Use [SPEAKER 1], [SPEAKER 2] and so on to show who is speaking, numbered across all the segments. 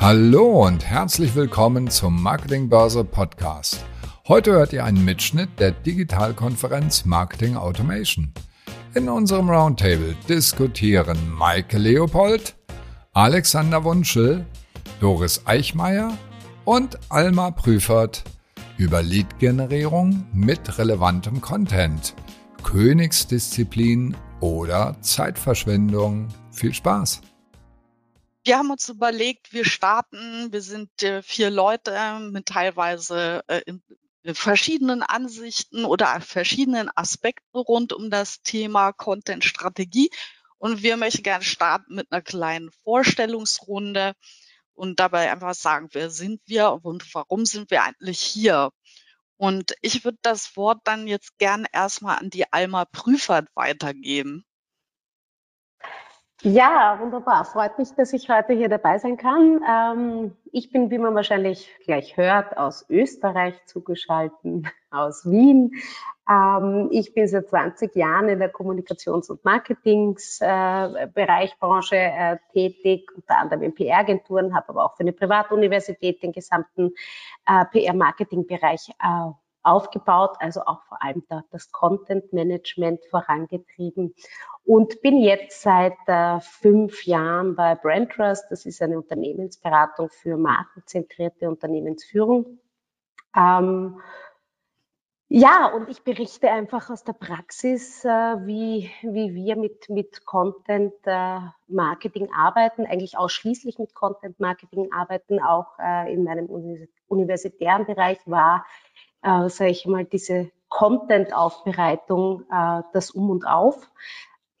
[SPEAKER 1] Hallo und herzlich willkommen zum Marketingbörse Podcast. Heute hört ihr einen Mitschnitt der Digitalkonferenz Marketing Automation. In unserem Roundtable diskutieren Maike Leopold, Alexander Wunschel, Doris Eichmeier und Alma Prüfert über Lead-Generierung mit relevantem Content, Königsdisziplin oder Zeitverschwendung. Viel Spaß!
[SPEAKER 2] Wir haben uns überlegt, wir starten, wir sind äh, vier Leute mit teilweise äh, verschiedenen Ansichten oder verschiedenen Aspekten rund um das Thema Content-Strategie. Und wir möchten gerne starten mit einer kleinen Vorstellungsrunde und dabei einfach sagen, wer sind wir und warum sind wir eigentlich hier? Und ich würde das Wort dann jetzt gern erstmal an die Alma Prüfert weitergeben.
[SPEAKER 3] Ja, wunderbar. Freut mich, dass ich heute hier dabei sein kann. Ähm, ich bin, wie man wahrscheinlich gleich hört, aus Österreich zugeschalten, aus Wien. Ähm, ich bin seit 20 Jahren in der Kommunikations- und Marketingsbereichbranche äh, äh, tätig, unter anderem in PR-Agenturen, habe aber auch für eine Privatuniversität den gesamten äh, PR-Marketing-Bereich äh, aufgebaut, also auch vor allem da das Content Management vorangetrieben und bin jetzt seit äh, fünf Jahren bei Brand Trust. Das ist eine Unternehmensberatung für markenzentrierte Unternehmensführung. Ähm, ja, und ich berichte einfach aus der Praxis, äh, wie, wie wir mit, mit Content äh, Marketing arbeiten, eigentlich ausschließlich mit Content Marketing arbeiten, auch äh, in meinem universitären Bereich war äh, sage ich mal, diese Content-Aufbereitung, äh, das Um und Auf.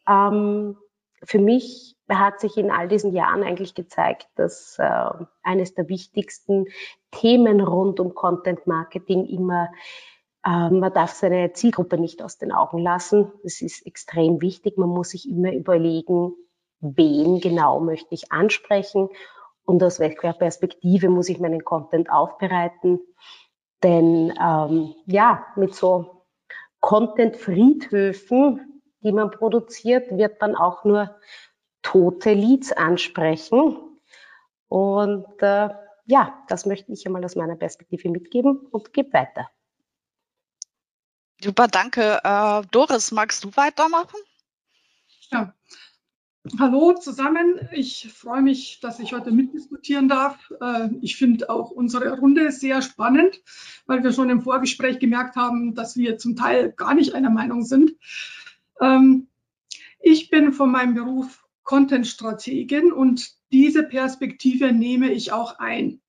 [SPEAKER 3] Ähm, für mich hat sich in all diesen Jahren eigentlich gezeigt, dass äh, eines der wichtigsten Themen rund um Content Marketing immer, äh, man darf seine Zielgruppe nicht aus den Augen lassen. Das ist extrem wichtig. Man muss sich immer überlegen, wen genau möchte ich ansprechen und aus welcher Perspektive muss ich meinen Content aufbereiten. Denn ähm, ja, mit so Content-Friedhöfen, die man produziert, wird man auch nur tote Leads ansprechen. Und äh, ja, das möchte ich einmal aus meiner Perspektive mitgeben und gebe weiter.
[SPEAKER 2] Super, danke. Äh, Doris, magst du weitermachen?
[SPEAKER 4] Ja, Hallo zusammen. Ich freue mich, dass ich heute mitdiskutieren darf. Äh, ich finde auch unsere Runde sehr spannend, weil wir schon im Vorgespräch gemerkt haben, dass wir zum Teil gar nicht einer Meinung sind. Ähm, ich bin von meinem Beruf Content-Strategin und diese Perspektive nehme ich auch ein.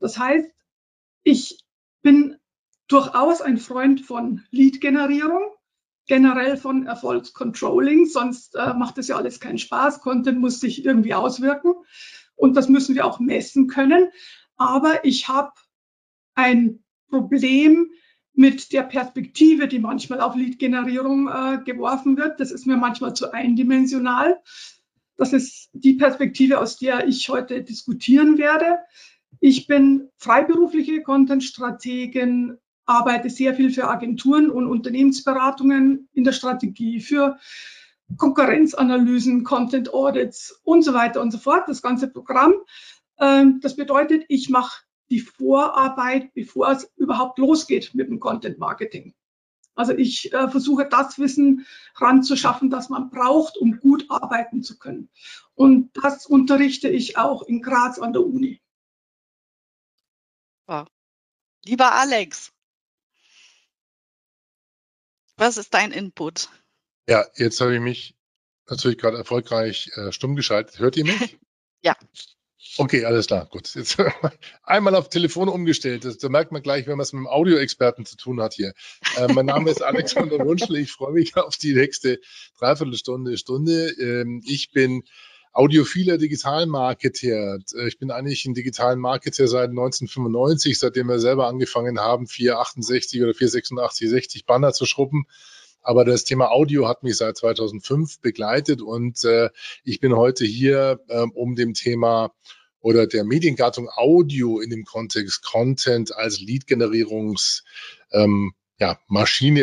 [SPEAKER 4] Das heißt, ich bin durchaus ein Freund von Lead-Generierung generell von Erfolgscontrolling, sonst äh, macht es ja alles keinen Spaß. Content muss sich irgendwie auswirken und das müssen wir auch messen können. Aber ich habe ein Problem mit der Perspektive, die manchmal auf Lead-Generierung äh, geworfen wird. Das ist mir manchmal zu eindimensional. Das ist die Perspektive, aus der ich heute diskutieren werde. Ich bin freiberufliche Content-Strategin, arbeite sehr viel für Agenturen und Unternehmensberatungen in der Strategie, für Konkurrenzanalysen, Content Audits und so weiter und so fort, das ganze Programm. Ähm, das bedeutet, ich mache die Vorarbeit, bevor es überhaupt losgeht mit dem Content Marketing. Also ich äh, versuche das Wissen ranzuschaffen, das man braucht, um gut arbeiten zu können. Und das unterrichte ich auch in Graz an der Uni.
[SPEAKER 2] Lieber Alex, was ist dein Input?
[SPEAKER 5] Ja, jetzt habe ich mich natürlich gerade erfolgreich äh, stumm geschaltet. Hört ihr mich?
[SPEAKER 2] ja.
[SPEAKER 5] Okay, alles klar, gut. Jetzt einmal auf Telefon umgestellt. Das, da merkt man gleich, wenn man es mit einem Audioexperten zu tun hat hier. Äh, mein Name ist Alexander Wunschel. Ich freue mich auf die nächste Dreiviertelstunde, Stunde. Ähm, ich bin audiophiler Digitalmarketer. Äh, ich bin eigentlich ein digitalen Marketer seit 1995, seitdem wir selber angefangen haben, 468 oder 486, 60 Banner zu schrubben. Aber das Thema Audio hat mich seit 2005 begleitet und äh, ich bin heute hier, ähm, um dem Thema oder der Mediengattung Audio in dem Kontext Content als Lead-Generierungs ähm, ja,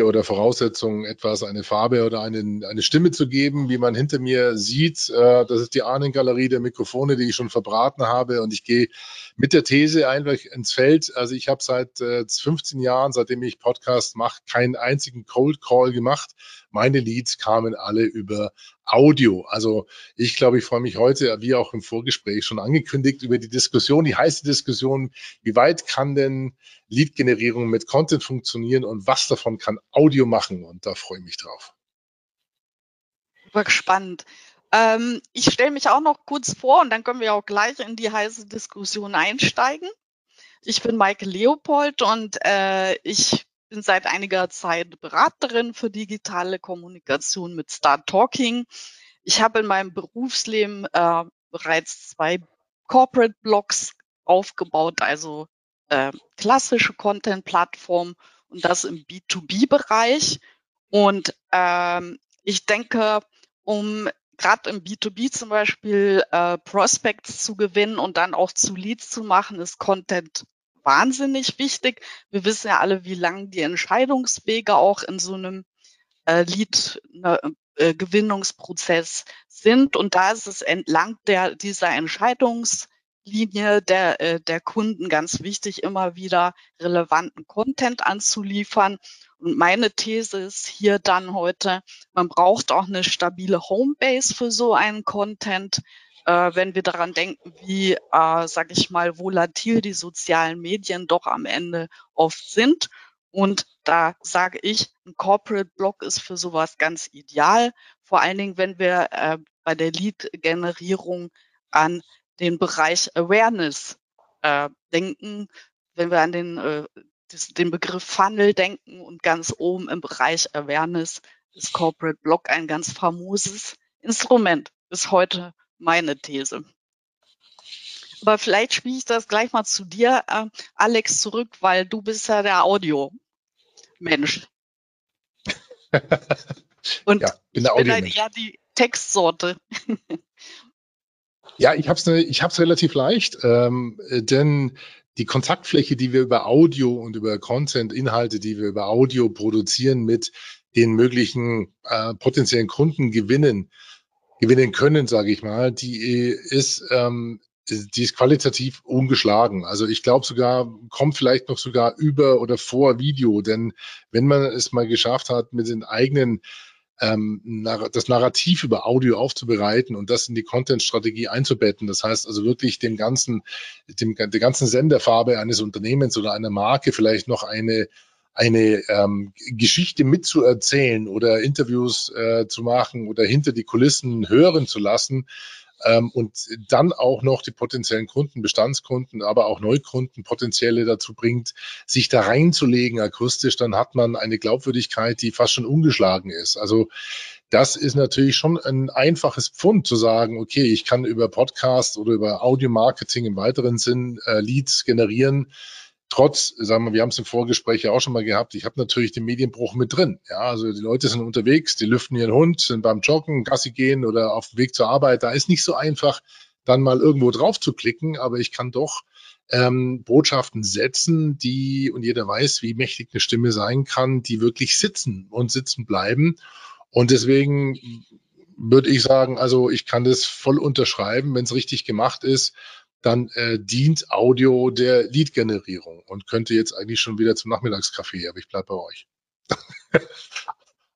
[SPEAKER 5] oder Voraussetzung, etwas, eine Farbe oder eine, eine Stimme zu geben, wie man hinter mir sieht. Äh, das ist die Ahnengalerie der Mikrofone, die ich schon verbraten habe. Und ich gehe mit der These einfach ins Feld. Also ich habe seit äh, 15 Jahren, seitdem ich Podcast mache, keinen einzigen Cold Call gemacht. Meine Leads kamen alle über Audio. Also ich glaube, ich freue mich heute, wie auch im Vorgespräch schon angekündigt, über die Diskussion, die heiße Diskussion, wie weit kann denn Lead-Generierung mit Content funktionieren und was davon kann Audio machen? Und da freue ich mich drauf.
[SPEAKER 2] Spannend. Ähm, ich stelle mich auch noch kurz vor und dann können wir auch gleich in die heiße Diskussion einsteigen. Ich bin Maike Leopold und äh, ich bin seit einiger Zeit Beraterin für digitale Kommunikation mit Start Talking. Ich habe in meinem Berufsleben äh, bereits zwei Corporate Blogs aufgebaut, also äh, klassische Content-Plattformen und das im B2B-Bereich. Und ähm, ich denke, um gerade im B2B zum Beispiel äh, Prospects zu gewinnen und dann auch zu Leads zu machen, ist Content wahnsinnig wichtig. Wir wissen ja alle, wie lang die Entscheidungswege auch in so einem äh, Lead-Gewinnungsprozess ne, äh, sind. Und da ist es entlang der, dieser Entscheidungslinie der, äh, der Kunden ganz wichtig, immer wieder relevanten Content anzuliefern. Und meine These ist hier dann heute, man braucht auch eine stabile Homebase für so einen Content äh, wenn wir daran denken, wie, äh, sage ich mal, volatil die sozialen Medien doch am Ende oft sind. Und da sage ich, ein Corporate Blog ist für sowas ganz ideal. Vor allen Dingen, wenn wir äh, bei der Lead-Generierung an den Bereich Awareness äh, denken, wenn wir an den, äh, den Begriff Funnel denken und ganz oben im Bereich Awareness ist Corporate Blog ein ganz famoses Instrument bis heute meine These. Aber vielleicht spiele ich das gleich mal zu dir, äh, Alex, zurück, weil du bist ja der Audio-Mensch. Und ja, bin der ich bin dann eher die Textsorte.
[SPEAKER 5] ja, ich habe es ne, ich hab's relativ leicht, ähm, denn die Kontaktfläche, die wir über Audio und über Content-Inhalte, die wir über Audio produzieren, mit den möglichen äh, potenziellen Kunden gewinnen, gewinnen können, sage ich mal, die ist, ähm, die ist qualitativ ungeschlagen. Also ich glaube sogar, kommt vielleicht noch sogar über oder vor Video, denn wenn man es mal geschafft hat, mit den eigenen ähm, das Narrativ über Audio aufzubereiten und das in die Content-Strategie einzubetten. Das heißt also wirklich dem ganzen, dem, der ganzen Senderfarbe eines Unternehmens oder einer Marke vielleicht noch eine eine ähm, Geschichte mitzuerzählen oder Interviews äh, zu machen oder hinter die Kulissen hören zu lassen ähm, und dann auch noch die potenziellen Kunden, Bestandskunden, aber auch Neukunden potenzielle dazu bringt, sich da reinzulegen akustisch, dann hat man eine Glaubwürdigkeit, die fast schon ungeschlagen ist. Also das ist natürlich schon ein einfaches Pfund zu sagen, okay, ich kann über Podcast oder über Audio-Marketing im weiteren Sinn äh, Leads generieren trotz, sagen wir, wir haben es im Vorgespräch ja auch schon mal gehabt, ich habe natürlich den Medienbruch mit drin. Ja, also die Leute sind unterwegs, die lüften ihren Hund, sind beim Joggen, Gassi gehen oder auf dem Weg zur Arbeit. Da ist nicht so einfach, dann mal irgendwo drauf zu klicken, aber ich kann doch ähm, Botschaften setzen, die, und jeder weiß, wie mächtig eine Stimme sein kann, die wirklich sitzen und sitzen bleiben. Und deswegen würde ich sagen, also ich kann das voll unterschreiben, wenn es richtig gemacht ist dann äh, dient Audio der Lead-Generierung und könnte jetzt eigentlich schon wieder zum Nachmittagskaffee, aber ich bleibe bei euch.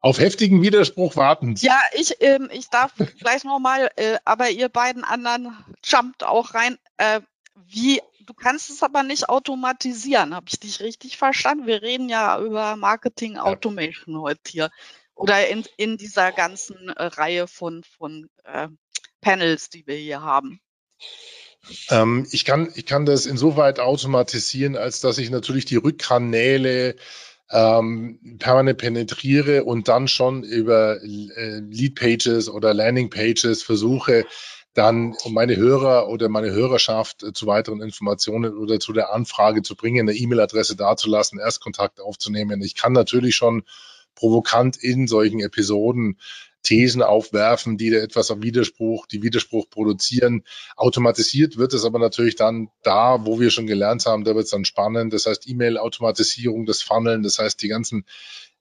[SPEAKER 5] Auf heftigen Widerspruch warten.
[SPEAKER 2] Ja, ich, ähm, ich darf gleich nochmal, äh, aber ihr beiden anderen jumpt auch rein. Äh, wie, du kannst es aber nicht automatisieren, habe ich dich richtig verstanden? Wir reden ja über Marketing Automation ja. heute hier. Oder in, in dieser ganzen äh, Reihe von, von äh, Panels, die wir hier haben.
[SPEAKER 5] Ähm, ich, kann, ich kann das insoweit automatisieren, als dass ich natürlich die Rückkanäle ähm, permanent penetriere und dann schon über äh, Lead Pages oder Landing Pages versuche, dann meine Hörer oder meine Hörerschaft äh, zu weiteren Informationen oder zu der Anfrage zu bringen, eine E-Mail-Adresse dazulassen, Erstkontakt aufzunehmen. Ich kann natürlich schon provokant in solchen Episoden Thesen aufwerfen, die da etwas am Widerspruch, die Widerspruch produzieren. Automatisiert wird es aber natürlich dann da, wo wir schon gelernt haben, da wird es dann spannend. Das heißt E-Mail-Automatisierung, das Funneln, das heißt die ganzen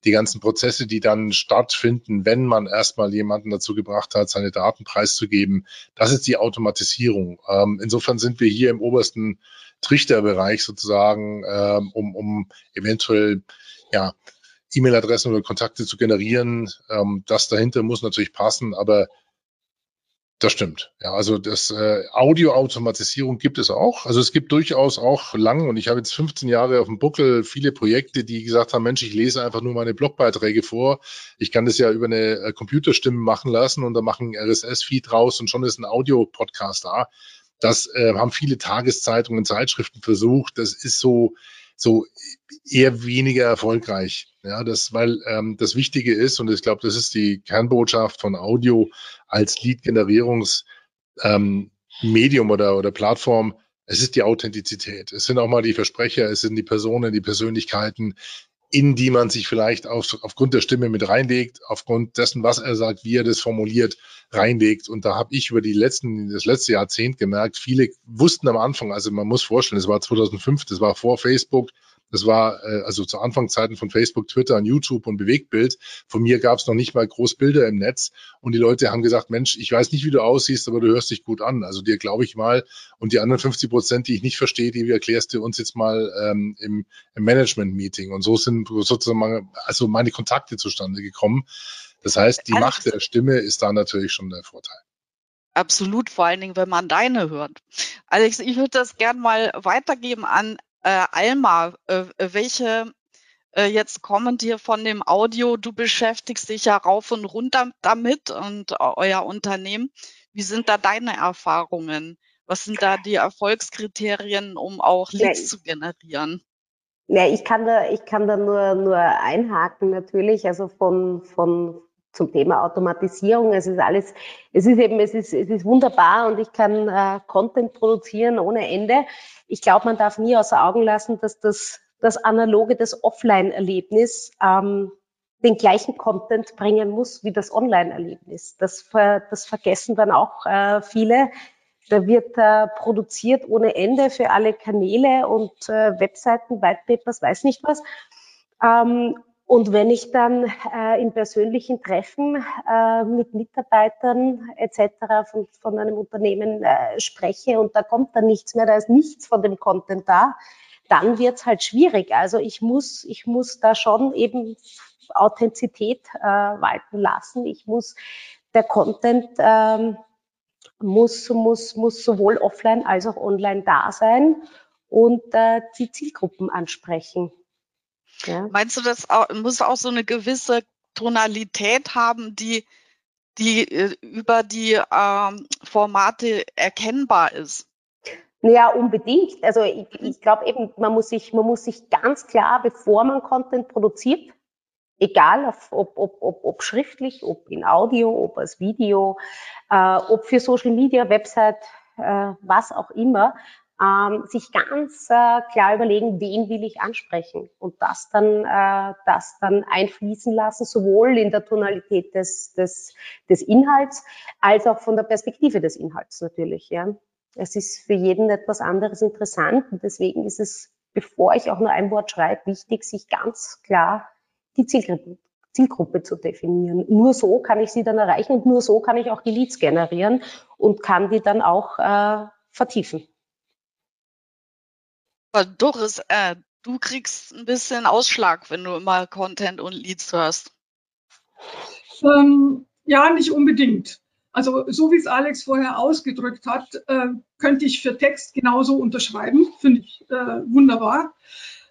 [SPEAKER 5] die ganzen Prozesse, die dann stattfinden, wenn man erstmal jemanden dazu gebracht hat, seine Daten preiszugeben, das ist die Automatisierung. Ähm, insofern sind wir hier im obersten Trichterbereich sozusagen, ähm, um, um eventuell ja, E-Mail-Adressen oder Kontakte zu generieren. Ähm, das dahinter muss natürlich passen, aber das stimmt. Ja, also das äh, Audioautomatisierung gibt es auch. Also es gibt durchaus auch lang und ich habe jetzt 15 Jahre auf dem Buckel viele Projekte, die gesagt haben, Mensch, ich lese einfach nur meine Blogbeiträge vor. Ich kann das ja über eine äh, Computerstimme machen lassen und da machen RSS-Feed raus und schon ist ein Audio-Podcast da. Das äh, haben viele Tageszeitungen, Zeitschriften versucht. Das ist so so eher weniger erfolgreich. Ja, das, weil ähm, das Wichtige ist, und ich glaube, das ist die Kernbotschaft von Audio als Lead-Generierungsmedium ähm, oder, oder Plattform, es ist die Authentizität. Es sind auch mal die Versprecher, es sind die Personen, die Persönlichkeiten, in die man sich vielleicht auf, aufgrund der Stimme mit reinlegt, aufgrund dessen, was er sagt, wie er das formuliert, reinlegt. Und da habe ich über die letzten, das letzte Jahrzehnt gemerkt, viele wussten am Anfang, also man muss vorstellen, es war 2005, das war vor Facebook, das war äh, also zu Anfangszeiten von Facebook, Twitter und YouTube und Bewegtbild. Von mir gab es noch nicht mal groß Bilder im Netz. Und die Leute haben gesagt, Mensch, ich weiß nicht, wie du aussiehst, aber du hörst dich gut an. Also dir glaube ich mal. Und die anderen 50 Prozent, die ich nicht verstehe, die erklärst du uns jetzt mal ähm, im, im Management-Meeting. Und so sind sozusagen also meine Kontakte zustande gekommen. Das heißt, die Macht der Stimme ist da natürlich schon der Vorteil.
[SPEAKER 2] Absolut, vor allen Dingen, wenn man deine hört. Alex, ich würde das gern mal weitergeben an äh, Alma, äh, welche äh, jetzt kommen dir von dem Audio, du beschäftigst dich ja rauf und runter damit und äh, euer Unternehmen. Wie sind da deine Erfahrungen? Was sind da die Erfolgskriterien, um auch Leads ja, zu generieren?
[SPEAKER 3] Ja, ich kann da, ich kann da nur, nur einhaken natürlich, also von, von, zum Thema Automatisierung. Es ist alles, es ist eben, es ist, es ist wunderbar und ich kann äh, Content produzieren ohne Ende. Ich glaube, man darf nie außer Augen lassen, dass das, das analoge, das Offline-Erlebnis ähm, den gleichen Content bringen muss wie das Online-Erlebnis. Das, das vergessen dann auch äh, viele. Da wird äh, produziert ohne Ende für alle Kanäle und äh, Webseiten, Whitepapers, weiß nicht was. Ähm, und wenn ich dann äh, in persönlichen Treffen äh, mit Mitarbeitern etc. Von, von einem Unternehmen äh, spreche und da kommt dann nichts mehr, da ist nichts von dem Content da, dann wird's halt schwierig. Also ich muss, ich muss da schon eben Authentizität äh, walten lassen. Ich muss der Content ähm, muss, muss, muss sowohl offline als auch online da sein und äh, die Zielgruppen ansprechen.
[SPEAKER 2] Ja. Meinst du, das muss auch so eine gewisse Tonalität haben, die, die äh, über die ähm, Formate erkennbar ist?
[SPEAKER 3] Ja, unbedingt. Also ich, ich glaube eben, man muss sich, man muss sich ganz klar, bevor man Content produziert, egal ob, ob, ob, ob schriftlich, ob in Audio, ob als Video, äh, ob für Social Media, Website, äh, was auch immer, ähm, sich ganz äh, klar überlegen, wen will ich ansprechen und das dann, äh, das dann einfließen lassen, sowohl in der Tonalität des, des, des Inhalts als auch von der Perspektive des Inhalts natürlich. Ja. Es ist für jeden etwas anderes interessant und deswegen ist es, bevor ich auch nur ein Wort schreibe, wichtig, sich ganz klar die Zielgruppe, Zielgruppe zu definieren. Nur so kann ich sie dann erreichen und nur so kann ich auch die Leads generieren und kann die dann auch äh, vertiefen.
[SPEAKER 2] Doris, äh, du kriegst ein bisschen Ausschlag, wenn du immer Content und Leads hörst.
[SPEAKER 4] Ähm, ja, nicht unbedingt. Also so wie es Alex vorher ausgedrückt hat, äh, könnte ich für Text genauso unterschreiben. Finde ich äh, wunderbar.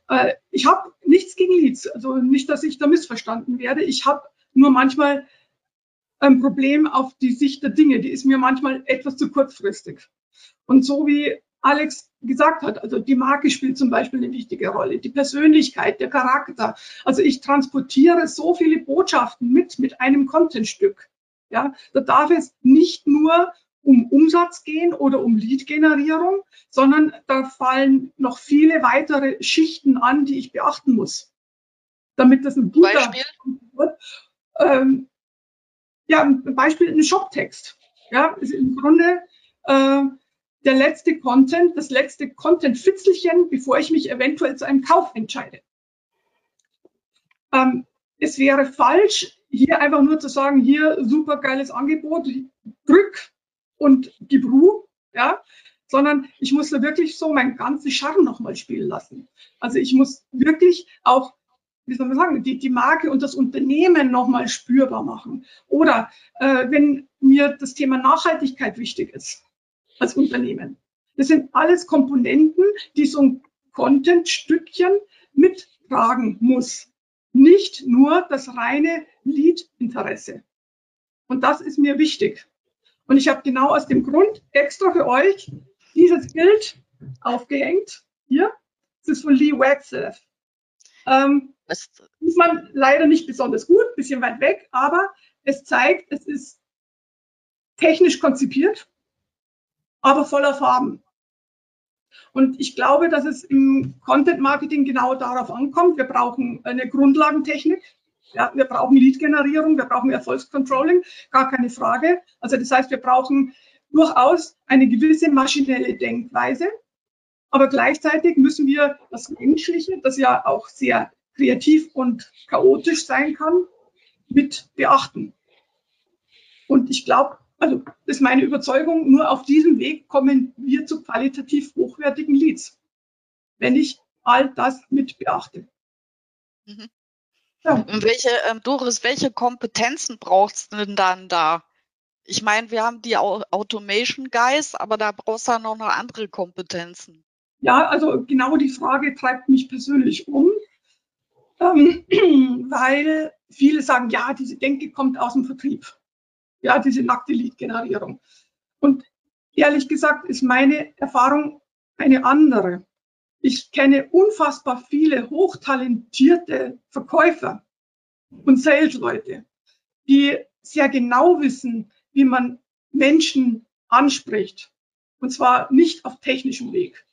[SPEAKER 4] Äh, ich habe nichts gegen Leads. Also nicht, dass ich da missverstanden werde. Ich habe nur manchmal ein Problem auf die Sicht der Dinge. Die ist mir manchmal etwas zu kurzfristig. Und so wie Alex gesagt hat. Also die Marke spielt zum Beispiel eine wichtige Rolle, die Persönlichkeit, der Charakter. Also ich transportiere so viele Botschaften mit, mit einem Contentstück. Ja, da darf es nicht nur um Umsatz gehen oder um Lead-Generierung, sondern da fallen noch viele weitere Schichten an, die ich beachten muss, damit das ein guter
[SPEAKER 2] Beispiel?
[SPEAKER 4] wird. Ähm, ja, ein Beispiel, ein Shoptext. Ja, ist im Grunde äh, der letzte Content, das letzte Content-Fitzelchen, bevor ich mich eventuell zu einem Kauf entscheide. Ähm, es wäre falsch, hier einfach nur zu sagen, hier super geiles Angebot, drück und gib Ruhe, ja, sondern ich muss da wirklich so mein ganzes Charme nochmal spielen lassen. Also ich muss wirklich auch, wie soll man sagen, die, die Marke und das Unternehmen nochmal spürbar machen. Oder äh, wenn mir das Thema Nachhaltigkeit wichtig ist als Unternehmen. Das sind alles Komponenten, die so ein Content-Stückchen mittragen muss. Nicht nur das reine Lead-Interesse. Und das ist mir wichtig. Und ich habe genau aus dem Grund extra für euch dieses Bild aufgehängt. Hier, das ist von Lee Wagstaff. Ähm, das sieht man leider nicht besonders gut, bisschen weit weg, aber es zeigt, es ist technisch konzipiert, aber voller Farben. Und ich glaube, dass es im Content Marketing genau darauf ankommt. Wir brauchen eine Grundlagentechnik. Ja, wir brauchen Lead-Generierung, wir brauchen Erfolgscontrolling, gar keine Frage. Also das heißt, wir brauchen durchaus eine gewisse maschinelle Denkweise. Aber gleichzeitig müssen wir das Menschliche, das ja auch sehr kreativ und chaotisch sein kann, mit beachten. Und ich glaube, also das ist meine Überzeugung, nur auf diesem Weg kommen wir zu qualitativ hochwertigen Leads, wenn ich all das mit beachte.
[SPEAKER 2] Mhm. Ja. Und welche, ähm, Doris, welche Kompetenzen brauchst du denn dann da? Ich meine, wir haben die Automation Guys, aber da brauchst du ja noch andere Kompetenzen.
[SPEAKER 4] Ja, also genau die Frage treibt mich persönlich um, ähm, weil viele sagen, ja, diese Denke kommt aus dem Vertrieb. Ja, diese nackte Lead-Generierung. Und ehrlich gesagt ist meine Erfahrung eine andere. Ich kenne unfassbar viele hochtalentierte Verkäufer und Sales-Leute, die sehr genau wissen, wie man Menschen anspricht. Und zwar nicht auf technischem Weg.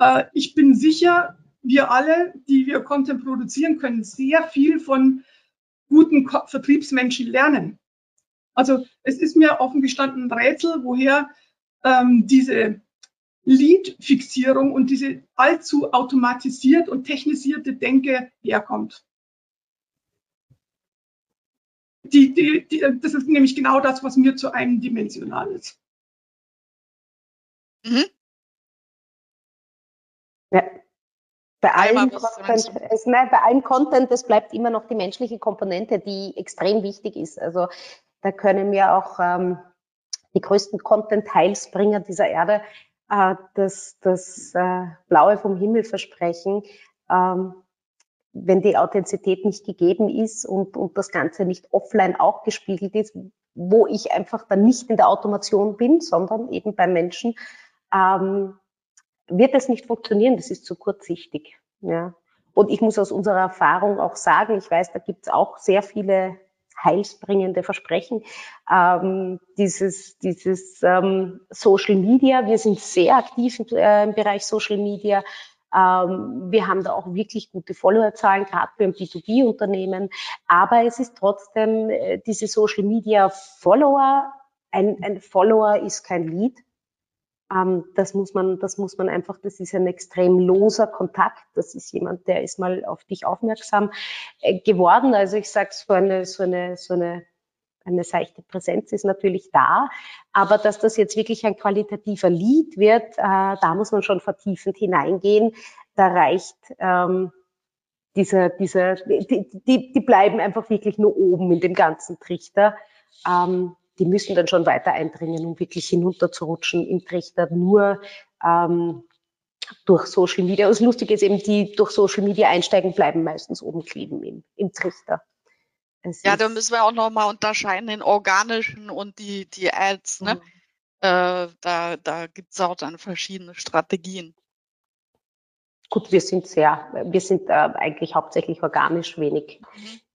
[SPEAKER 4] Äh, ich bin sicher, wir alle, die wir Content produzieren, können sehr viel von guten Vertriebsmenschen lernen. Also es ist mir offen gestanden ein Rätsel, woher ähm, diese Lead-Fixierung und diese allzu automatisiert und technisierte Denke herkommt. Die, die, die, das ist nämlich genau das, was mir zu eindimensional ist. Mhm.
[SPEAKER 3] Ja. Bei allem, Content, es, nein, bei allem Content, es bleibt immer noch die menschliche Komponente, die extrem wichtig ist. Also da können wir auch ähm, die größten Content-Heilsbringer dieser Erde äh, das, das äh, Blaue vom Himmel versprechen. Ähm, wenn die Authentizität nicht gegeben ist und, und das Ganze nicht offline auch gespiegelt ist, wo ich einfach dann nicht in der Automation bin, sondern eben beim Menschen, ähm, wird es nicht funktionieren. Das ist zu kurzsichtig. Ja. Und ich muss aus unserer Erfahrung auch sagen, ich weiß, da gibt es auch sehr viele heilsbringende Versprechen. Ähm, dieses dieses ähm, Social Media, wir sind sehr aktiv im, äh, im Bereich Social Media. Ähm, wir haben da auch wirklich gute Followerzahlen, gerade ein B2B-Unternehmen. Aber es ist trotzdem äh, diese Social Media Follower. Ein, ein Follower ist kein Lead. Ähm, das muss man, das muss man einfach, das ist ein extrem loser Kontakt. Das ist jemand, der ist mal auf dich aufmerksam äh, geworden. Also ich sage, so eine, so eine, so eine eine seichte Präsenz ist natürlich da, aber dass das jetzt wirklich ein qualitativer Lied wird, äh, da muss man schon vertiefend hineingehen. Da reicht ähm, dieser, dieser, die, die, die bleiben einfach wirklich nur oben in dem ganzen Trichter. Ähm, die müssen dann schon weiter eindringen, um wirklich hinunterzurutschen im Trichter. Nur ähm, durch Social Media. Das Lustige ist eben, die durch Social Media einsteigen, bleiben meistens oben kleben im, im Trichter.
[SPEAKER 2] Es ja, da müssen wir auch nochmal unterscheiden den organischen und die, die Ads. Ne? Mhm. Äh, da da gibt es auch dann verschiedene Strategien.
[SPEAKER 3] Gut, wir sind sehr, wir sind äh, eigentlich hauptsächlich organisch, wenig,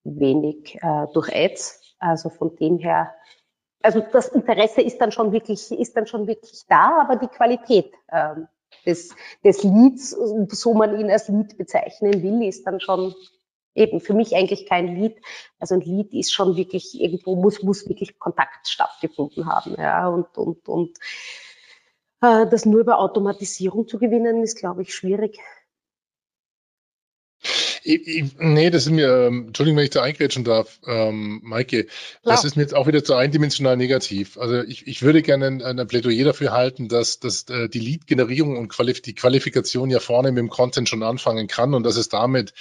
[SPEAKER 3] mhm. wenig äh, durch Ads. Also von dem her, also das Interesse ist dann schon wirklich, ist dann schon wirklich da, aber die Qualität ähm, des, des Leads, so man ihn als Lead bezeichnen will, ist dann schon eben für mich eigentlich kein Lied. Also ein Lied ist schon wirklich irgendwo, muss, muss wirklich Kontakt stattgefunden haben. Ja, und, und, und äh, das nur über Automatisierung zu gewinnen, ist, glaube ich, schwierig.
[SPEAKER 5] Ich, ich, nee, das ist mir, ähm, Entschuldigung, wenn ich da eingrätschen darf, ähm, Maike, Klar. das ist mir jetzt auch wieder zu eindimensional negativ. Also ich, ich würde gerne ein, ein Plädoyer dafür halten, dass, dass äh, die Lead-Generierung und Qualif die Qualifikation ja vorne mit dem Content schon anfangen kann und dass es damit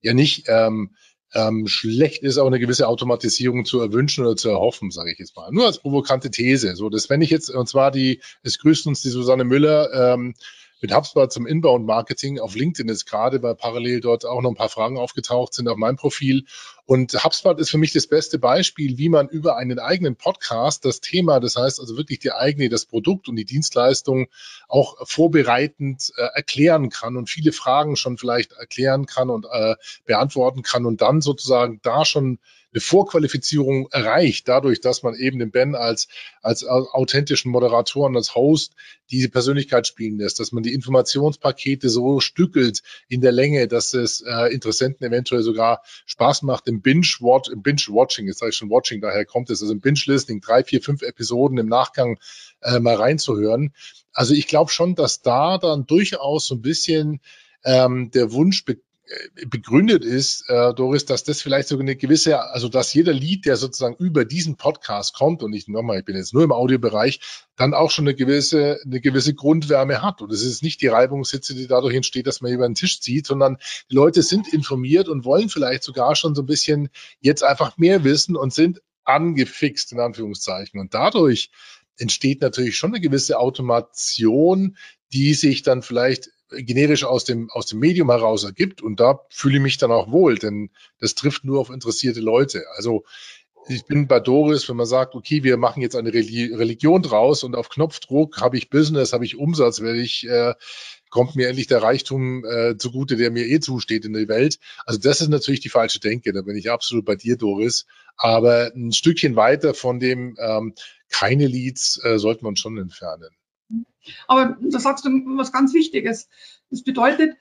[SPEAKER 5] ja nicht ähm, ähm, schlecht ist, auch eine gewisse Automatisierung zu erwünschen oder zu erhoffen, sage ich jetzt mal. Nur als provokante These. So, dass wenn ich jetzt, und zwar die, es grüßt uns die Susanne Müller, ähm, mit HubSpot zum Inbound-Marketing auf LinkedIn ist gerade, weil parallel dort auch noch ein paar Fragen aufgetaucht sind auf meinem Profil. Und HubSpot ist für mich das beste Beispiel, wie man über einen eigenen Podcast das Thema, das heißt also wirklich die eigene, das Produkt und die Dienstleistung auch vorbereitend äh, erklären kann und viele Fragen schon vielleicht erklären kann und äh, beantworten kann und dann sozusagen da schon eine Vorqualifizierung erreicht, dadurch, dass man eben den Ben als, als authentischen Moderatoren, als Host diese Persönlichkeit spielen lässt, dass man die Informationspakete so stückelt in der Länge, dass es äh, Interessenten eventuell sogar Spaß macht Binge-Watch, im Binge-Watching, jetzt sage ich schon Watching, daher kommt es, also im Binge-Listening, drei, vier, fünf Episoden im Nachgang äh, mal reinzuhören. Also ich glaube schon, dass da dann durchaus so ein bisschen ähm, der Wunsch äh, begründet ist, äh, Doris, dass das vielleicht so eine gewisse, also dass jeder Lied, der sozusagen über diesen Podcast kommt, und ich nochmal, ich bin jetzt nur im Audiobereich, dann auch schon eine gewisse, eine gewisse Grundwärme hat. Und es ist nicht die Reibungshitze, die dadurch entsteht, dass man über den Tisch zieht, sondern die Leute sind informiert und wollen vielleicht sogar schon so ein bisschen jetzt einfach mehr wissen und sind angefixt, in Anführungszeichen. Und dadurch entsteht natürlich schon eine gewisse Automation, die sich dann vielleicht generisch aus dem, aus dem Medium heraus ergibt. Und da fühle ich mich dann auch wohl, denn das trifft nur auf interessierte Leute. Also ich bin bei Doris, wenn man sagt, okay, wir machen jetzt eine Religion draus und auf Knopfdruck habe ich Business, habe ich Umsatz, werde ich, äh, kommt mir endlich der Reichtum äh, zugute, der mir eh zusteht in der Welt. Also das ist natürlich die falsche Denke, da bin ich absolut bei dir, Doris. Aber ein Stückchen weiter von dem ähm, keine Leads äh, sollten wir uns schon entfernen.
[SPEAKER 4] Aber da sagst du was ganz Wichtiges. Das bedeutet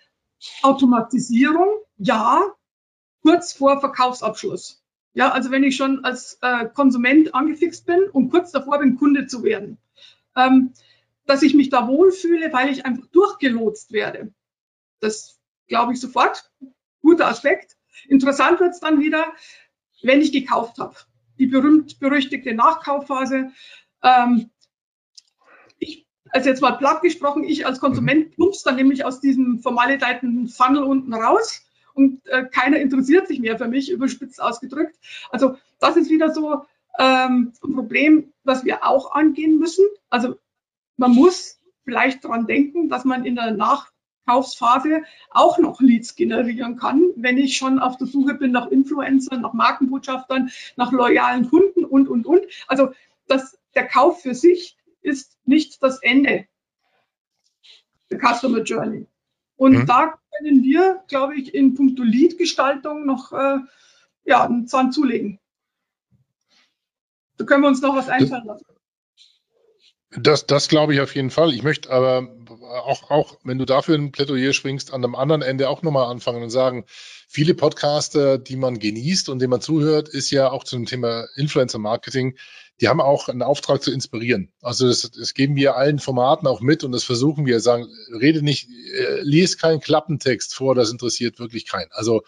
[SPEAKER 4] Automatisierung, ja, kurz vor Verkaufsabschluss. Ja, also wenn ich schon als äh, Konsument angefixt bin und kurz davor bin, Kunde zu werden, ähm, dass ich mich da wohlfühle, weil ich einfach durchgelotst werde. Das glaube ich sofort. Guter Aspekt. Interessant wird es dann wieder, wenn ich gekauft habe. Die berühmt-berüchtigte Nachkaufphase. Ähm, also jetzt mal platt gesprochen, ich als Konsument mhm. plumpst dann nämlich aus diesem formaledeiten Funnel unten raus und äh, keiner interessiert sich mehr für mich, überspitzt ausgedrückt. Also das ist wieder so ähm, ein Problem, was wir auch angehen müssen. Also man muss vielleicht daran denken, dass man in der Nachkaufsphase auch noch Leads generieren kann, wenn ich schon auf der Suche bin nach Influencern, nach Markenbotschaftern, nach loyalen Kunden und, und, und. Also dass der Kauf für sich ist nicht das Ende der Customer Journey. Und mhm. da können wir, glaube ich, in puncto Lead-Gestaltung noch äh, ja, einen Zahn zulegen. Da können wir uns noch was einfallen lassen.
[SPEAKER 5] Das, das glaube ich auf jeden Fall. Ich möchte aber auch, auch, wenn du dafür ein Plädoyer schwingst, an dem anderen Ende auch nochmal anfangen und sagen, viele Podcaster, die man genießt und denen man zuhört, ist ja auch zum Thema Influencer Marketing, die haben auch einen Auftrag zu inspirieren. Also das, das geben wir allen Formaten auch mit und das versuchen wir. Sagen, rede nicht, äh, lies keinen Klappentext vor, das interessiert wirklich keinen. Also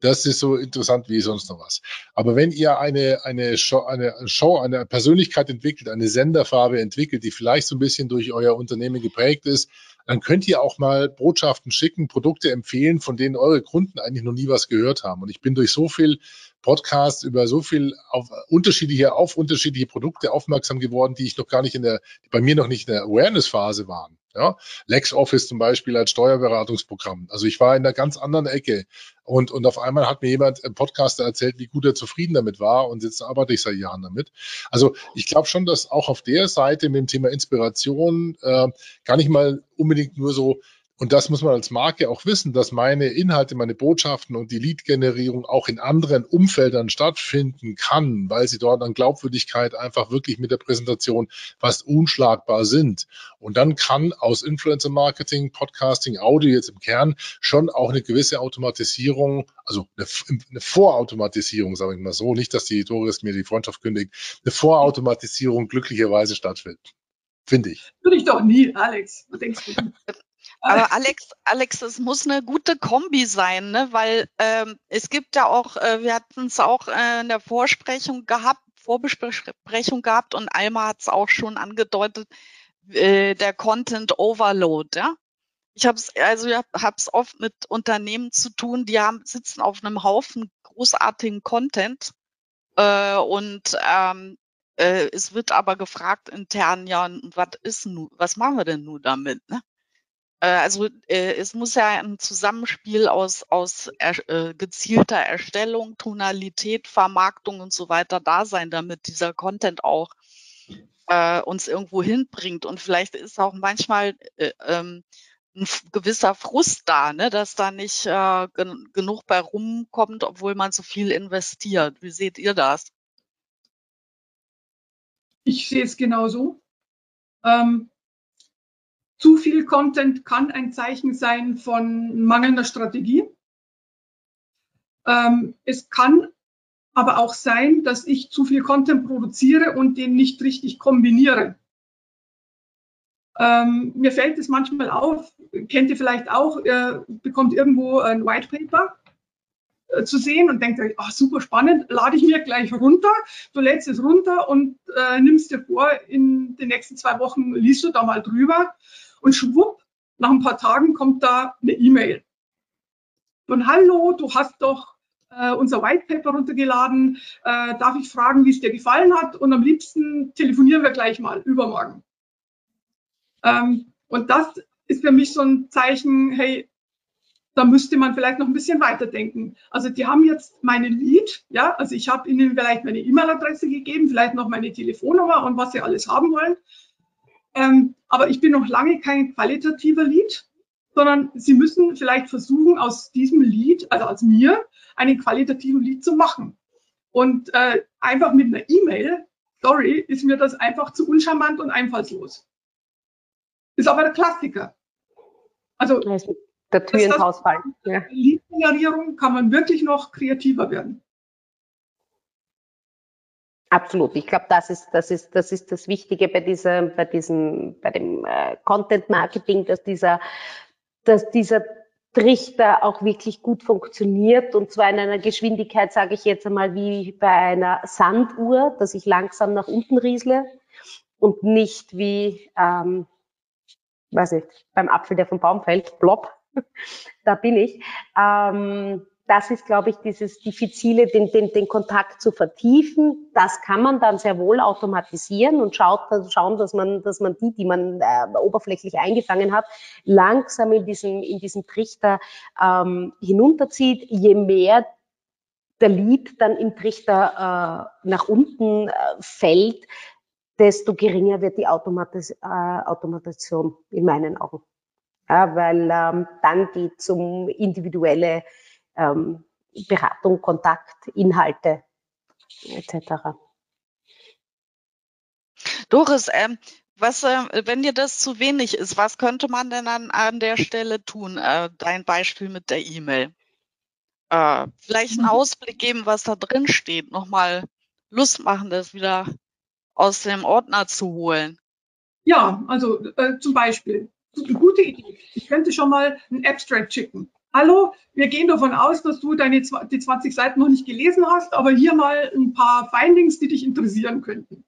[SPEAKER 5] das ist so interessant wie sonst noch was. Aber wenn ihr eine, eine, Show, eine Show, eine Persönlichkeit entwickelt, eine Senderfarbe entwickelt, die vielleicht so ein bisschen durch euer Unternehmen geprägt ist, dann könnt ihr auch mal Botschaften schicken, Produkte empfehlen, von denen eure Kunden eigentlich noch nie was gehört haben. Und ich bin durch so viel Podcast über so viel auf unterschiedliche, auf unterschiedliche Produkte aufmerksam geworden, die ich noch gar nicht in der, bei mir noch nicht in der Awareness-Phase waren. Ja, LexOffice zum Beispiel als Steuerberatungsprogramm. Also ich war in einer ganz anderen Ecke und, und auf einmal hat mir jemand im Podcaster erzählt, wie gut er zufrieden damit war und jetzt arbeite ich seit Jahren damit. Also ich glaube schon, dass auch auf der Seite mit dem Thema Inspiration äh, gar nicht mal unbedingt nur so Und das muss man als Marke auch wissen, dass meine Inhalte, meine Botschaften und die Lead-Generierung auch in anderen Umfeldern stattfinden kann, weil sie dort an Glaubwürdigkeit einfach wirklich mit der Präsentation fast unschlagbar sind. Und dann kann aus Influencer-Marketing, Podcasting, Audio jetzt im Kern schon auch eine gewisse Automatisierung, also eine, Vorautomatisierung, sage ich mal so, nicht, dass die Doris mir die Freundschaft kündigt, eine Vorautomatisierung glücklicherweise stattfindet. Finde ich.
[SPEAKER 4] Würde ich doch nie, Alex. Was denkst du?
[SPEAKER 2] Aber Alex, Alex, es muss eine gute Kombi sein, ne? weil ähm, es gibt ja auch, äh, wir hatten es auch äh, in der Vorsprechung gehabt, Vorbesprechung gehabt und Alma hat es auch schon angedeutet, äh, der Content Overload, ja. Ich habe es also ich habe es oft mit Unternehmen zu tun, die haben sitzen auf einem Haufen großartigen Content äh, und ähm, äh, es wird aber gefragt intern, ja, was ist nun, was machen wir denn nun damit? Ne? Äh, also äh, es muss ja ein Zusammenspiel aus, aus er, äh, gezielter Erstellung, Tonalität, Vermarktung und so weiter da sein, damit dieser Content auch äh, uns irgendwo hinbringt. Und vielleicht ist auch manchmal äh, ähm, ein gewisser Frust da, ne, dass da nicht äh, gen genug bei rumkommt, obwohl man so viel investiert. Wie seht ihr das?
[SPEAKER 4] Ich sehe es genauso. Ähm, zu viel Content kann ein Zeichen sein von mangelnder Strategie. Ähm, es kann aber auch sein, dass ich zu viel Content produziere und den nicht richtig kombiniere. Ähm, mir fällt es manchmal auf, kennt ihr vielleicht auch, ihr bekommt irgendwo ein White Paper äh, zu sehen und denkt euch, oh, super spannend, lade ich mir gleich runter. Du lädst es runter und äh, nimmst dir vor, in den nächsten zwei Wochen liest du da mal drüber und schwupp, nach ein paar Tagen kommt da eine E-Mail. Und hallo, du hast doch äh, unser White Paper runtergeladen. Äh, darf ich fragen, wie es dir gefallen hat? Und am liebsten telefonieren wir gleich mal übermorgen. Ähm, und das ist für mich so ein Zeichen, hey, da müsste man vielleicht noch ein bisschen weiterdenken. Also die haben jetzt meine Lead, ja, also ich habe ihnen vielleicht meine E-Mail-Adresse gegeben, vielleicht noch meine Telefonnummer und was sie alles haben wollen. Ähm, aber ich bin noch lange kein qualitativer Lead, sondern Sie müssen vielleicht versuchen, aus diesem Lead, also aus mir, einen qualitativen Lead zu machen. Und äh, einfach mit einer E-Mail, sorry, ist mir das einfach zu uncharmant und einfallslos. Ist aber der Klassiker.
[SPEAKER 3] Also der Tür ins Haus fallen.
[SPEAKER 4] Ja. Lead-Generierung kann man wirklich noch kreativer werden.
[SPEAKER 3] Absolut. Ich glaube, das ist, das ist, das ist das Wichtige bei dieser, bei diesem, bei dem äh, Content Marketing, dass dieser, dass dieser Trichter auch wirklich gut funktioniert und zwar in einer Geschwindigkeit, sage ich jetzt einmal, wie bei einer Sanduhr, dass ich langsam nach unten riesle und nicht wie, ähm, weiß nicht, beim Apfel, der vom Baum fällt, plopp, da bin ich. Ähm, das ist, glaube ich, dieses Diffizile, den, den, den Kontakt zu vertiefen. Das kann man dann sehr wohl automatisieren und schaut, schauen, dass man, dass man die, die man äh, oberflächlich eingefangen hat, langsam in diesen, in diesen Trichter ähm, hinunterzieht. Je mehr der Lead dann im Trichter äh, nach unten äh, fällt, desto geringer wird die Automatis äh, Automatisation in meinen Augen. Ja, weil ähm, dann geht es um individuelle ähm, Beratung, Kontakt, Inhalte etc.
[SPEAKER 2] Doris, ähm, was, äh, wenn dir das zu wenig ist, was könnte man denn an, an der Stelle tun? Äh, dein Beispiel mit der E-Mail. Äh, vielleicht einen. Ausblick geben, was da drin steht. Nochmal Lust machen, das wieder aus dem Ordner zu holen.
[SPEAKER 4] Ja, also äh, zum Beispiel, gute Idee. Ich könnte schon mal ein Abstract schicken hallo, wir gehen davon aus, dass du deine die 20 Seiten noch nicht gelesen hast, aber hier mal ein paar Findings, die dich interessieren könnten.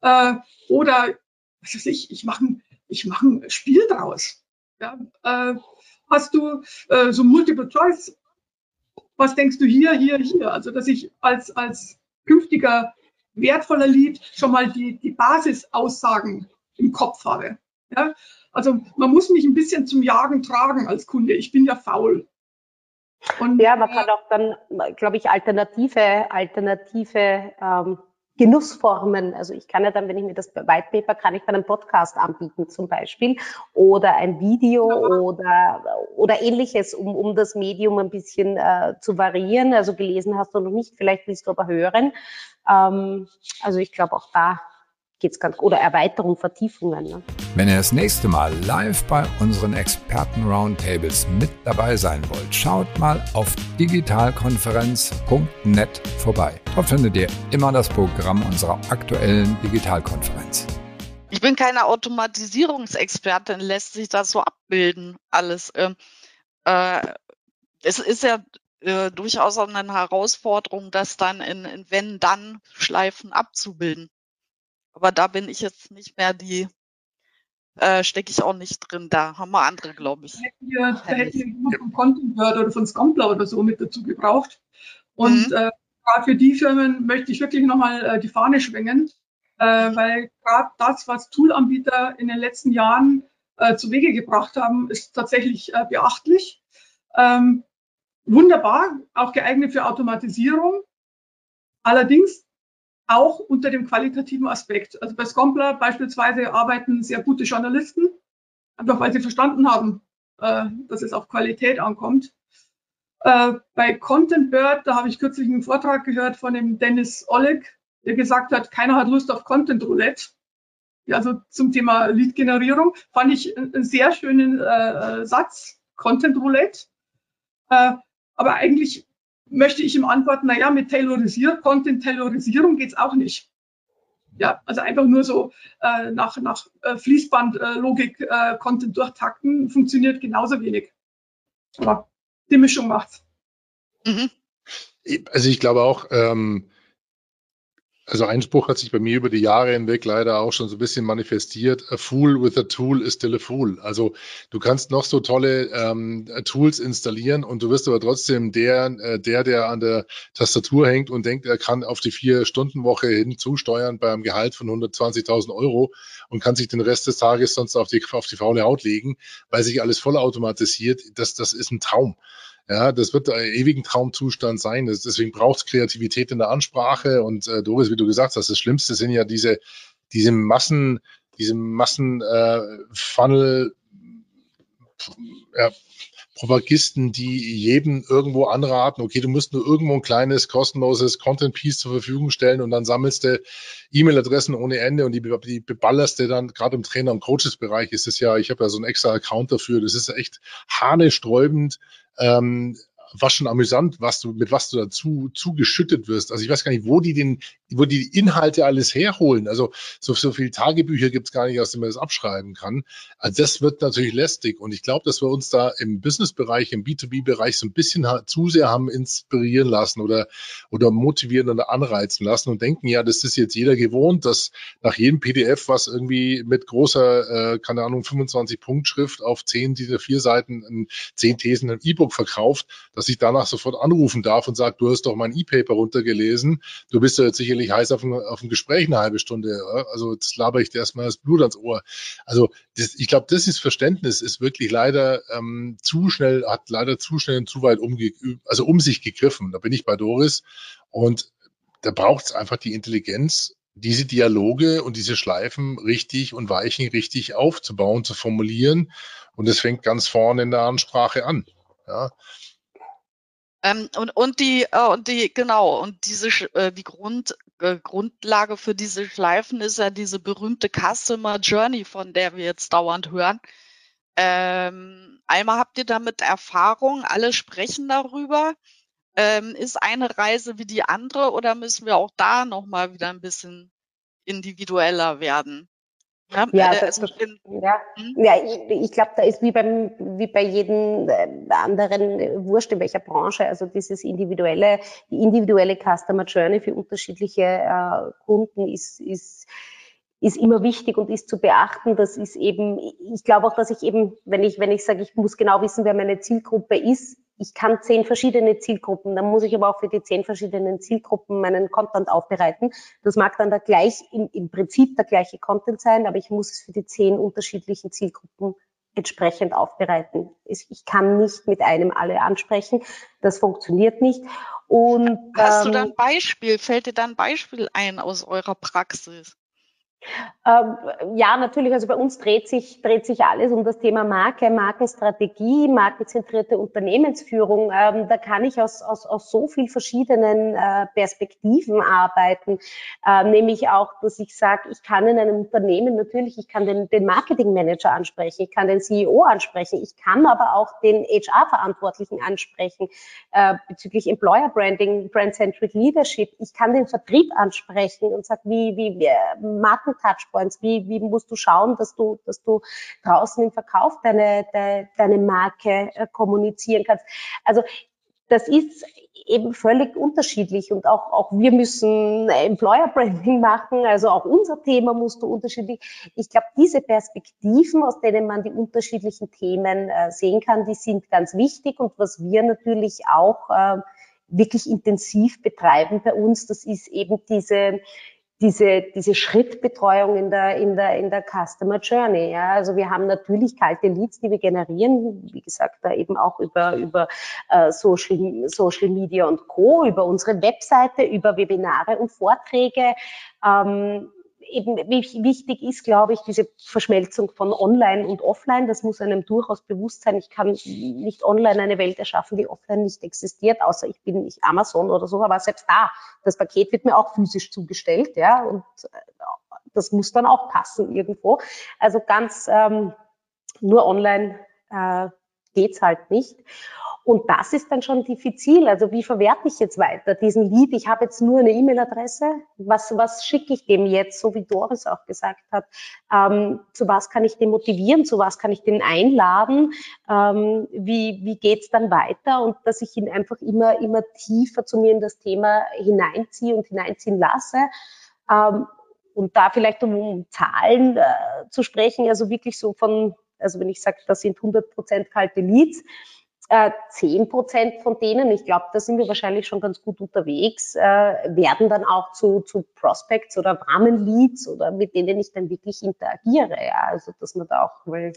[SPEAKER 4] Äh, oder, was weiß ich, ich mache ich mach ein Spiel draus. Ja, äh, hast du äh, so Multiple Choice? Was denkst du hier, hier, hier? Also, dass ich als, als künftiger wertvoller Lied schon mal die, die Basisaussagen im Kopf habe. Ja? Also man muss mich ein bisschen zum Jagen tragen als Kunde. Ich bin ja faul.
[SPEAKER 3] Und, ja, man kann auch dann, glaube ich, alternative, alternative ähm, Genussformen. Also ich kann ja dann, wenn ich mir das White Paper, kann ich bei einem Podcast anbieten zum Beispiel oder ein Video oder, oder ähnliches, um, um das Medium ein bisschen äh, zu variieren. Also gelesen hast du noch nicht, vielleicht willst du aber hören. Ähm, also ich glaube auch da geht's ganz, oder Erweiterung, Vertiefungen. Ne?
[SPEAKER 1] Wenn ihr das nächste Mal live bei unseren Experten-Roundtables mit dabei sein wollt, schaut mal auf digitalkonferenz.net vorbei. Dort findet ihr immer das Programm unserer aktuellen Digitalkonferenz.
[SPEAKER 2] Ich bin keine Automatisierungsexpertin, lässt sich das so abbilden, alles. Ähm, äh, es ist ja äh, durchaus auch eine Herausforderung, das dann in, in Wenn-Dann-Schleifen abzubilden. Aber da bin ich jetzt nicht mehr die, äh, stecke ich auch nicht drin. Da haben wir andere, glaube ich.
[SPEAKER 4] Da hätten wir von Content Word oder von Scompler oder so mit dazu gebraucht. Und mhm. äh, gerade für die Firmen möchte ich wirklich nochmal äh, die Fahne schwingen, äh, mhm. weil gerade das, was Toolanbieter in den letzten Jahren äh, zu Wege gebracht haben, ist tatsächlich äh, beachtlich. Ähm, wunderbar, auch geeignet für Automatisierung. Allerdings auch unter dem qualitativen Aspekt. Also bei Scompler beispielsweise arbeiten sehr gute Journalisten, einfach weil sie verstanden haben, äh, dass es auf Qualität ankommt. Äh, bei Content Bird, da habe ich kürzlich einen Vortrag gehört von dem Dennis Oleg, der gesagt hat, keiner hat Lust auf Content Roulette. Ja, also zum Thema Lead-Generierung fand ich einen sehr schönen äh, Satz, Content Roulette. Aber eigentlich möchte ich ihm antworten, naja, mit Tailorisier, Content-Taylorisierung geht's auch nicht. Ja, also einfach nur so äh, nach, nach äh, Fließbandlogik äh, Content durchtakten funktioniert genauso wenig. Aber die Mischung macht's.
[SPEAKER 5] Mhm. Also ich glaube auch, ähm, also ein Spruch hat sich bei mir über die Jahre hinweg leider auch schon so ein bisschen manifestiert. A fool with a tool is still a fool. Also du kannst noch so tolle ähm, Tools installieren und du wirst aber trotzdem der, äh, der, der an der Tastatur hängt und denkt, er kann auf die Vier-Stunden-Woche hinzusteuern bei einem Gehalt von 120.000 Euro und kann sich den Rest des Tages sonst auf die, auf die faule Haut legen, weil sich alles vollautomatisiert. Das, das ist ein Traum. Ja, das wird ein ewigen Traumzustand sein. deswegen braucht es Kreativität in der Ansprache. Und äh, Doris, wie du gesagt hast, das Schlimmste sind ja diese, diese Massen, diese Massen äh, Funnel, ja, Propagisten, die jedem irgendwo anraten, okay, du musst nur irgendwo ein kleines kostenloses Content-Piece zur Verfügung stellen und dann sammelst du E-Mail-Adressen ohne Ende und die, die beballerst du dann, gerade im Trainer- und Coaches-Bereich. Ist es ja, ich habe ja so einen extra Account dafür, das ist echt hanesträubend, ähm, was schon amüsant, was du, mit was du dazu zugeschüttet wirst. Also ich weiß gar nicht, wo die den, wo die Inhalte alles herholen. Also so, so viele Tagebücher gibt's gar nicht, aus denen man das abschreiben kann. Also das wird natürlich lästig. Und ich glaube, dass wir uns da im Business-Bereich, im B2B-Bereich so ein bisschen zu sehr haben inspirieren lassen oder, oder motivieren oder anreizen lassen und denken, ja, das ist jetzt jeder gewohnt, dass nach jedem PDF, was irgendwie mit großer, äh, keine Ahnung, 25 Punktschrift auf 10 dieser vier Seiten, in 10 Thesen ein E-Book verkauft, dass ich danach sofort anrufen darf und sage, du hast doch mein E-Paper runtergelesen, du bist ja jetzt sicherlich heiß auf ein, auf ein Gespräch eine halbe Stunde, also jetzt laber ich dir erstmal das Blut ans Ohr. Also das, ich glaube, das ist Verständnis, ist wirklich leider ähm, zu schnell, hat leider zu schnell und zu weit umge also um sich gegriffen. Da bin ich bei Doris und da braucht es einfach die Intelligenz, diese Dialoge und diese Schleifen richtig und Weichen richtig aufzubauen, zu formulieren. Und es fängt ganz vorne in der Ansprache an. Ja.
[SPEAKER 2] Ähm, und, und die, äh, und die, genau, und diese, äh, die Grund, äh, Grundlage für diese Schleifen ist ja diese berühmte Customer Journey, von der wir jetzt dauernd hören. Ähm, einmal habt ihr damit Erfahrung, alle sprechen darüber. Ähm, ist eine Reise wie die andere oder müssen wir auch da nochmal wieder ein bisschen individueller werden?
[SPEAKER 3] Ja, ja, äh, das, also in, ja. Hm? ja ich, ich glaube, da ist wie beim wie bei jedem äh, anderen äh, Wurscht in welcher Branche, also dieses individuelle, die individuelle Customer Journey für unterschiedliche äh, Kunden ist, ist ist immer wichtig und ist zu beachten. Das ist eben, ich glaube auch, dass ich eben, wenn ich, wenn ich sage, ich muss genau wissen, wer meine Zielgruppe ist, ich kann zehn verschiedene Zielgruppen, dann muss ich aber auch für die zehn verschiedenen Zielgruppen meinen Content aufbereiten. Das mag dann der gleich, im, im Prinzip der gleiche Content sein, aber ich muss es für die zehn unterschiedlichen Zielgruppen entsprechend aufbereiten. Ich kann nicht mit einem alle ansprechen. Das funktioniert nicht. Und,
[SPEAKER 2] Hast ähm, du da ein Beispiel? Fällt dir da ein Beispiel ein aus eurer Praxis?
[SPEAKER 3] Ähm, ja, natürlich. Also bei uns dreht sich, dreht sich alles um das Thema Marke, Markenstrategie, markenzentrierte Unternehmensführung. Ähm, da kann ich aus, aus, aus so viel verschiedenen äh, Perspektiven arbeiten. Äh, nämlich auch, dass ich sage, ich kann in einem Unternehmen natürlich, ich kann den, den Marketingmanager ansprechen, ich kann den CEO ansprechen, ich kann aber auch den HR-Verantwortlichen ansprechen äh, bezüglich Employer Branding, Brand-Centric Leadership. Ich kann den Vertrieb ansprechen und sage, wie, wie, wie Marken Marken-Touchpoints? Wie, wie musst du schauen, dass du, dass du draußen im Verkauf deine, de, deine Marke äh, kommunizieren kannst? Also das ist eben völlig unterschiedlich und auch, auch wir müssen Employer Branding machen, also auch unser Thema musst du unterschiedlich. Ich glaube, diese Perspektiven, aus denen man die unterschiedlichen Themen äh, sehen kann, die sind ganz wichtig und was wir natürlich auch äh, wirklich intensiv betreiben bei uns, das ist eben diese, diese, diese Schrittbetreuung in der, in der, in der Customer Journey. Ja, also wir haben natürlich kalte Leads, die wir generieren, wie gesagt, da eben auch über, über äh, Social, Social Media und Co., über unsere Webseite, über Webinare und Vorträge. Ähm, eben wichtig ist, glaube ich, diese Verschmelzung von Online und Offline. Das muss einem durchaus bewusst sein. Ich kann nicht online eine Welt erschaffen, die offline nicht existiert, außer ich bin nicht Amazon oder so. Aber selbst da, das Paket wird mir auch physisch zugestellt, ja, und äh, das muss dann auch passen irgendwo. Also ganz ähm, nur online äh, geht's halt nicht. Und das ist dann schon diffizil. Also wie verwerte ich jetzt weiter diesen Lead? Ich habe jetzt nur eine E-Mail-Adresse. Was, was schicke ich dem jetzt, so wie Doris auch gesagt hat? Ähm, zu was kann ich den motivieren? Zu was kann ich den einladen? Ähm, wie wie geht's dann weiter? Und dass ich ihn einfach immer, immer tiefer zu mir in das Thema hineinziehe und hineinziehen lasse. Ähm, und da vielleicht um, um Zahlen äh, zu sprechen, also wirklich so von, also wenn ich sage, das sind 100 Prozent kalte Leads, äh, zehn Prozent von denen, ich glaube, da sind wir wahrscheinlich schon ganz gut unterwegs, äh, werden dann auch zu, zu Prospects oder warmen Leads oder mit denen ich dann wirklich interagiere. Ja? Also dass man da auch mal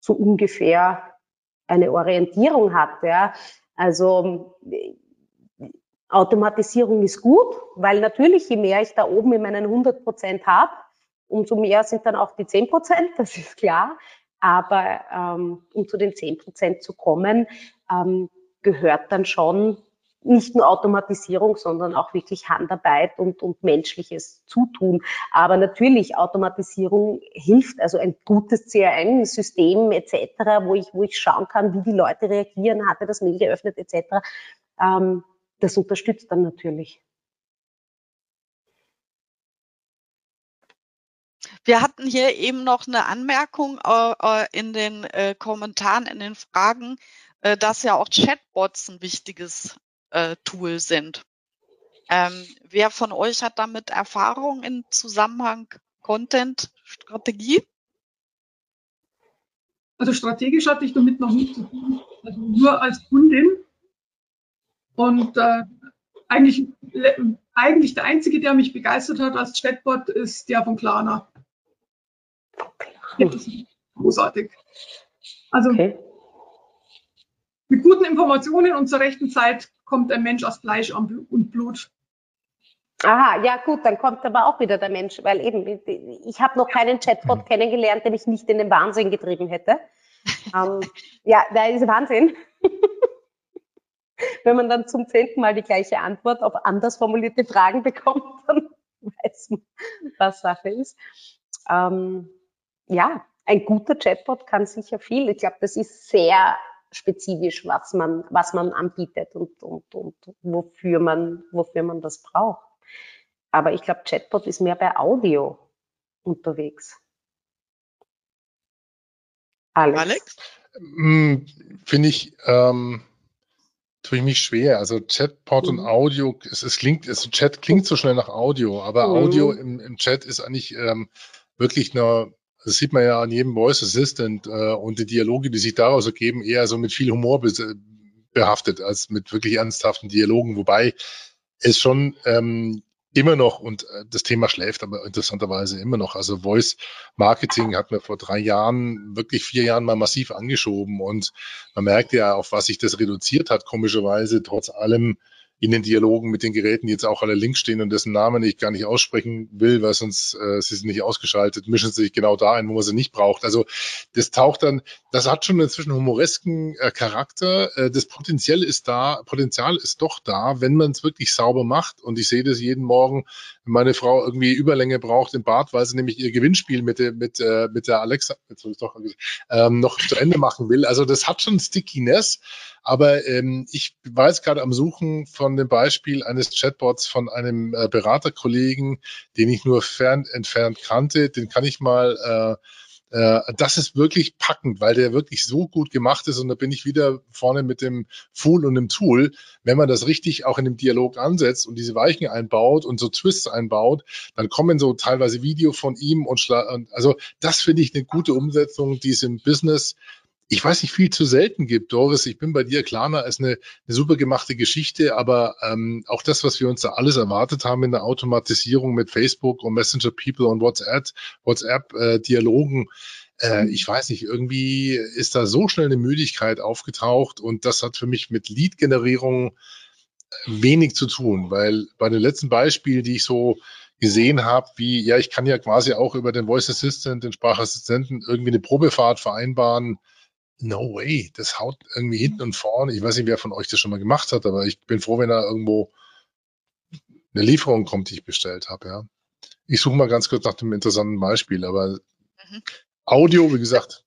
[SPEAKER 3] so ungefähr eine Orientierung hat. Ja? Also Automatisierung ist gut, weil natürlich, je mehr ich da oben in meinen 100 Prozent habe, umso mehr sind dann auch die 10 Prozent, das ist klar. Aber ähm, um zu den 10 Prozent zu kommen, ähm, gehört dann schon nicht nur Automatisierung, sondern auch wirklich Handarbeit und, und menschliches Zutun. Aber natürlich, Automatisierung hilft, also ein gutes CRM-System etc., wo ich, wo ich schauen kann, wie die Leute reagieren, hatte das Mail geöffnet etc., ähm, das unterstützt dann natürlich.
[SPEAKER 2] Wir hatten hier eben noch eine Anmerkung äh, äh, in den äh, Kommentaren, in den Fragen, dass ja auch Chatbots ein wichtiges Tool sind. Ähm, wer von euch hat damit Erfahrung im Zusammenhang Content-Strategie?
[SPEAKER 4] Also strategisch hatte ich damit noch nicht zu tun, also nur als Kundin. Und äh, eigentlich, eigentlich der einzige, der mich begeistert hat als Chatbot, ist der von Klarna. Großartig. Also okay. mit guten Informationen und zur rechten Zeit kommt ein Mensch aus Fleisch und Blut.
[SPEAKER 3] Aha, ja gut, dann kommt aber auch wieder der Mensch, weil eben, ich habe noch keinen Chatbot mhm. kennengelernt, der mich nicht in den Wahnsinn getrieben hätte. ähm, ja, da ist Wahnsinn. Wenn man dann zum zehnten Mal die gleiche Antwort auf anders formulierte Fragen bekommt, dann weiß man, was Sache ist. Ähm, ja, ein guter Chatbot kann sicher viel. Ich glaube, das ist sehr spezifisch, was man, was man anbietet und, und, und wofür man, wofür man das braucht. Aber ich glaube, Chatbot ist mehr bei Audio unterwegs.
[SPEAKER 2] Alex? Alex?
[SPEAKER 5] Hm, finde ich, ähm, tue ich mich schwer. Also Chatbot mhm. und Audio, es, es klingt, es, Chat klingt so schnell nach Audio, aber mhm. Audio im, im Chat ist eigentlich ähm, wirklich nur das sieht man ja an jedem Voice Assistant äh, und die Dialoge, die sich daraus ergeben, eher so mit viel Humor be behaftet als mit wirklich ernsthaften Dialogen, wobei es schon ähm, immer noch und äh, das Thema schläft aber interessanterweise immer noch. Also Voice Marketing hat mir vor drei Jahren, wirklich vier Jahren mal massiv angeschoben und man merkt ja, auf was sich das reduziert hat, komischerweise, trotz allem in den Dialogen mit den Geräten, die jetzt auch alle links stehen und dessen Namen ich gar nicht aussprechen will, weil sonst äh, sie sind nicht ausgeschaltet, mischen sie sich genau da ein, wo man sie nicht braucht. Also das taucht dann, das hat schon inzwischen humoresken äh, Charakter. Äh, das Potenzial ist da, Potenzial ist doch da, wenn man es wirklich sauber macht. Und ich sehe das jeden Morgen, wenn meine Frau irgendwie Überlänge braucht im Bad, weil sie nämlich ihr Gewinnspiel mit der, mit, äh, mit der Alexa doch, ähm, noch zu Ende machen will. Also das hat schon Stickiness. Aber ähm, ich jetzt gerade am Suchen von dem Beispiel eines Chatbots von einem äh, Beraterkollegen, den ich nur fern entfernt kannte. Den kann ich mal äh, äh, das ist wirklich packend, weil der wirklich so gut gemacht ist und da bin ich wieder vorne mit dem Fool und dem Tool. Wenn man das richtig auch in dem Dialog ansetzt und diese Weichen einbaut und so Twists einbaut, dann kommen so teilweise Video von ihm und, und also das finde ich eine gute Umsetzung, die es im Business ich weiß nicht, viel zu selten gibt. Doris, ich bin bei dir, Klarna ist eine, eine super gemachte Geschichte, aber ähm, auch das, was wir uns da alles erwartet haben in der Automatisierung mit Facebook und Messenger People und WhatsApp, WhatsApp äh, Dialogen, äh, mhm. ich weiß nicht, irgendwie ist da so schnell eine Müdigkeit aufgetaucht und das hat für mich mit Lead-Generierung äh, wenig zu tun, weil bei den letzten Beispielen, die ich so gesehen habe, wie, ja, ich kann ja quasi auch über den Voice Assistant, den Sprachassistenten irgendwie eine Probefahrt vereinbaren, no way, das haut irgendwie hinten und vorne. Ich weiß nicht, wer von euch das schon mal gemacht hat, aber ich bin froh, wenn da irgendwo eine Lieferung kommt, die ich bestellt habe, ja. Ich suche mal ganz kurz nach dem interessanten Beispiel, aber mhm. Audio, wie gesagt.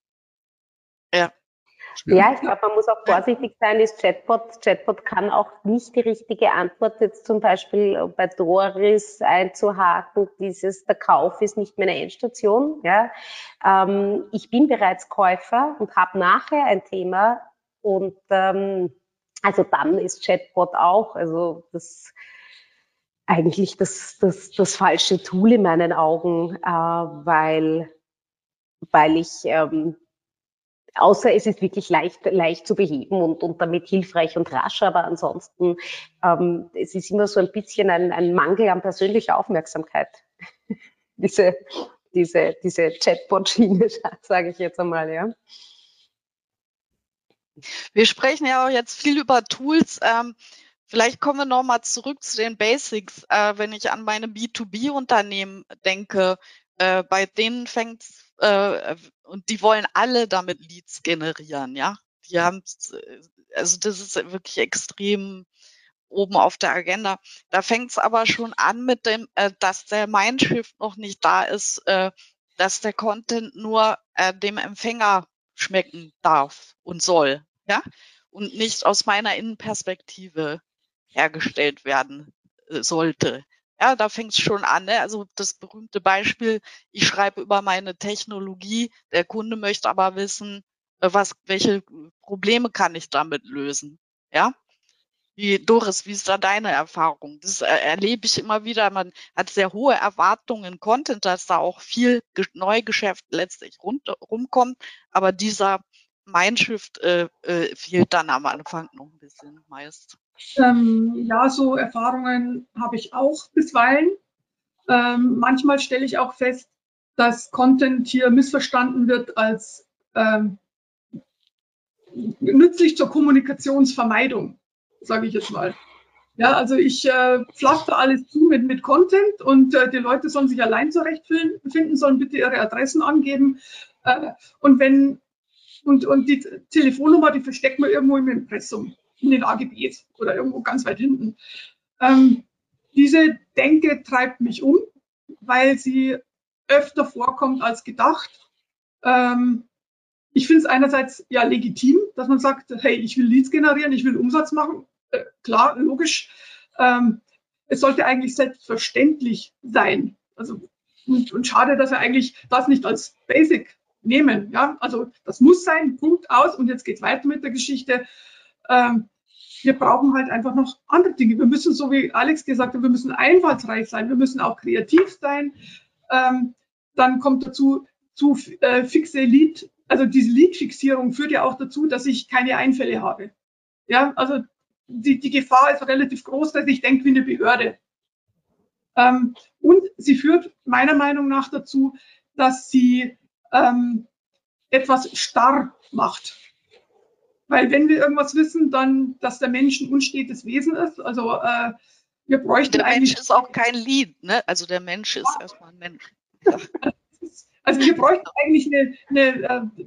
[SPEAKER 3] Ja. Schwierig. Ja, ich glaube, man muss auch vorsichtig sein, ist Chatbot. Chatbot kann auch nicht die richtige Antwort jetzt zum Beispiel bei Doris einzuhaken, dieses, der Kauf ist nicht meine Endstation. Ja. Ähm, ich bin bereits Käufer und habe nachher ein Thema und ähm, also dann ist Chatbot auch, also das eigentlich das, das, das falsche Tool in meinen Augen, äh, weil, weil ich ähm, außer es ist wirklich leicht, leicht zu beheben und, und damit hilfreich und rasch, aber ansonsten ähm, es ist immer so ein bisschen ein, ein Mangel an persönlicher Aufmerksamkeit. diese diese, diese Chatbot-Schiene, sage ich jetzt einmal, ja.
[SPEAKER 2] Wir sprechen ja auch jetzt viel über Tools. Ähm, vielleicht kommen wir nochmal zurück zu den Basics. Äh, wenn ich an meine B2B-Unternehmen denke, äh, bei denen fängt äh, und die wollen alle damit Leads generieren, ja. Die haben, also das ist wirklich extrem oben auf der Agenda. Da fängt es aber schon an mit dem, äh, dass der Mindshift noch nicht da ist, äh, dass der Content nur äh, dem Empfänger schmecken darf und soll, ja, und nicht aus meiner Innenperspektive hergestellt werden äh, sollte. Ja, da fängt es schon an. Ne? Also das berühmte Beispiel, ich schreibe über meine Technologie, der Kunde möchte aber wissen, äh, was, welche Probleme kann ich damit lösen. Ja. Wie, Doris, wie ist da deine Erfahrung? Das äh, erlebe ich immer wieder. Man hat sehr hohe Erwartungen in Content, dass da auch viel Neugeschäft letztlich rund, rumkommt. Aber dieser Mindshift äh, äh, fehlt dann am Anfang noch ein bisschen meist.
[SPEAKER 4] Ähm, ja, so Erfahrungen habe ich auch bisweilen. Ähm, manchmal stelle ich auch fest, dass Content hier missverstanden wird als ähm, nützlich zur Kommunikationsvermeidung, sage ich jetzt mal. Ja, also ich äh, pflaster alles zu mit, mit Content und äh, die Leute sollen sich allein zurechtfinden, sollen bitte ihre Adressen angeben. Äh, und wenn und, und die Telefonnummer, die versteckt man irgendwo im Impressum in den AGBs oder irgendwo ganz weit hinten. Ähm, diese Denke treibt mich um, weil sie öfter vorkommt als gedacht. Ähm, ich finde es einerseits ja legitim, dass man sagt, hey, ich will Leads generieren, ich will Umsatz machen. Äh, klar, logisch. Ähm, es sollte eigentlich selbstverständlich sein. Also und, und schade, dass wir eigentlich das nicht als Basic nehmen. Ja, also das muss sein, Punkt aus. Und jetzt geht's weiter mit der Geschichte ähm, wir brauchen halt einfach noch andere Dinge. Wir müssen, so wie Alex gesagt hat, wir müssen einfallsreich sein, wir müssen auch kreativ sein. Ähm, dann kommt dazu zu äh, fixe Lead, also diese Lead-Fixierung führt ja auch dazu, dass ich keine Einfälle habe. Ja, also die, die Gefahr ist relativ groß, dass ich denke wie eine Behörde. Ähm, und sie führt meiner Meinung nach dazu, dass sie ähm, etwas starr macht. Weil wenn wir irgendwas wissen, dann, dass der Mensch ein unstetes Wesen ist. Also äh, wir bräuchten
[SPEAKER 2] der
[SPEAKER 4] eigentlich.
[SPEAKER 2] Mensch ist auch kein Lied, ne? Also der Mensch ist ja. erstmal ein Mensch.
[SPEAKER 4] Also wir bräuchten eigentlich eine, eine, äh,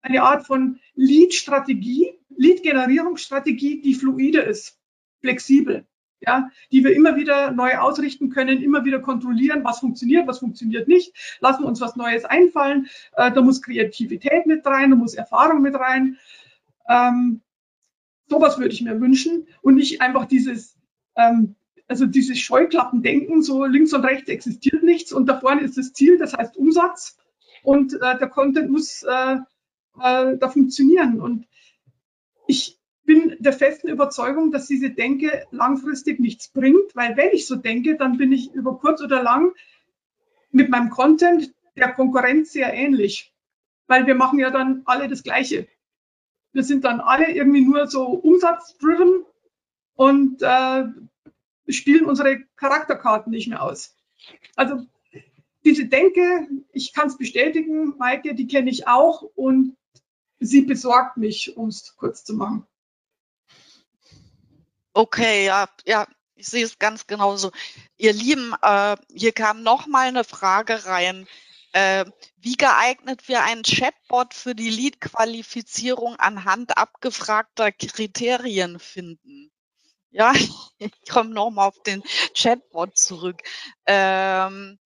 [SPEAKER 4] eine Art von Lead-Strategie, Lead-Generierungsstrategie, die fluide ist, flexibel, ja, die wir immer wieder neu ausrichten können, immer wieder kontrollieren, was funktioniert, was funktioniert nicht, lassen uns was Neues einfallen, äh, da muss Kreativität mit rein, da muss Erfahrung mit rein. Ähm, sowas würde ich mir wünschen und nicht einfach dieses, ähm, also dieses Scheuklappendenken, so links und rechts existiert nichts und da vorne ist das Ziel, das heißt Umsatz und äh, der Content muss äh, äh, da funktionieren. Und ich bin der festen Überzeugung, dass diese Denke langfristig nichts bringt, weil wenn ich so denke, dann bin ich über kurz oder lang mit meinem Content der Konkurrenz sehr ähnlich, weil wir machen ja dann alle das Gleiche. Wir sind dann alle irgendwie nur so umsatzdriven und äh, spielen unsere Charakterkarten nicht mehr aus. Also diese Denke, ich kann es bestätigen, Maike, die kenne ich auch und sie besorgt mich, um es kurz zu machen.
[SPEAKER 2] Okay, ja, ja, ich sehe es ganz genauso. Ihr Lieben, äh, hier kam noch mal eine Frage rein. Äh, wie geeignet wir einen Chatbot für die Lead-Qualifizierung anhand abgefragter Kriterien finden? Ja, ich komme noch mal auf den Chatbot zurück. Ähm,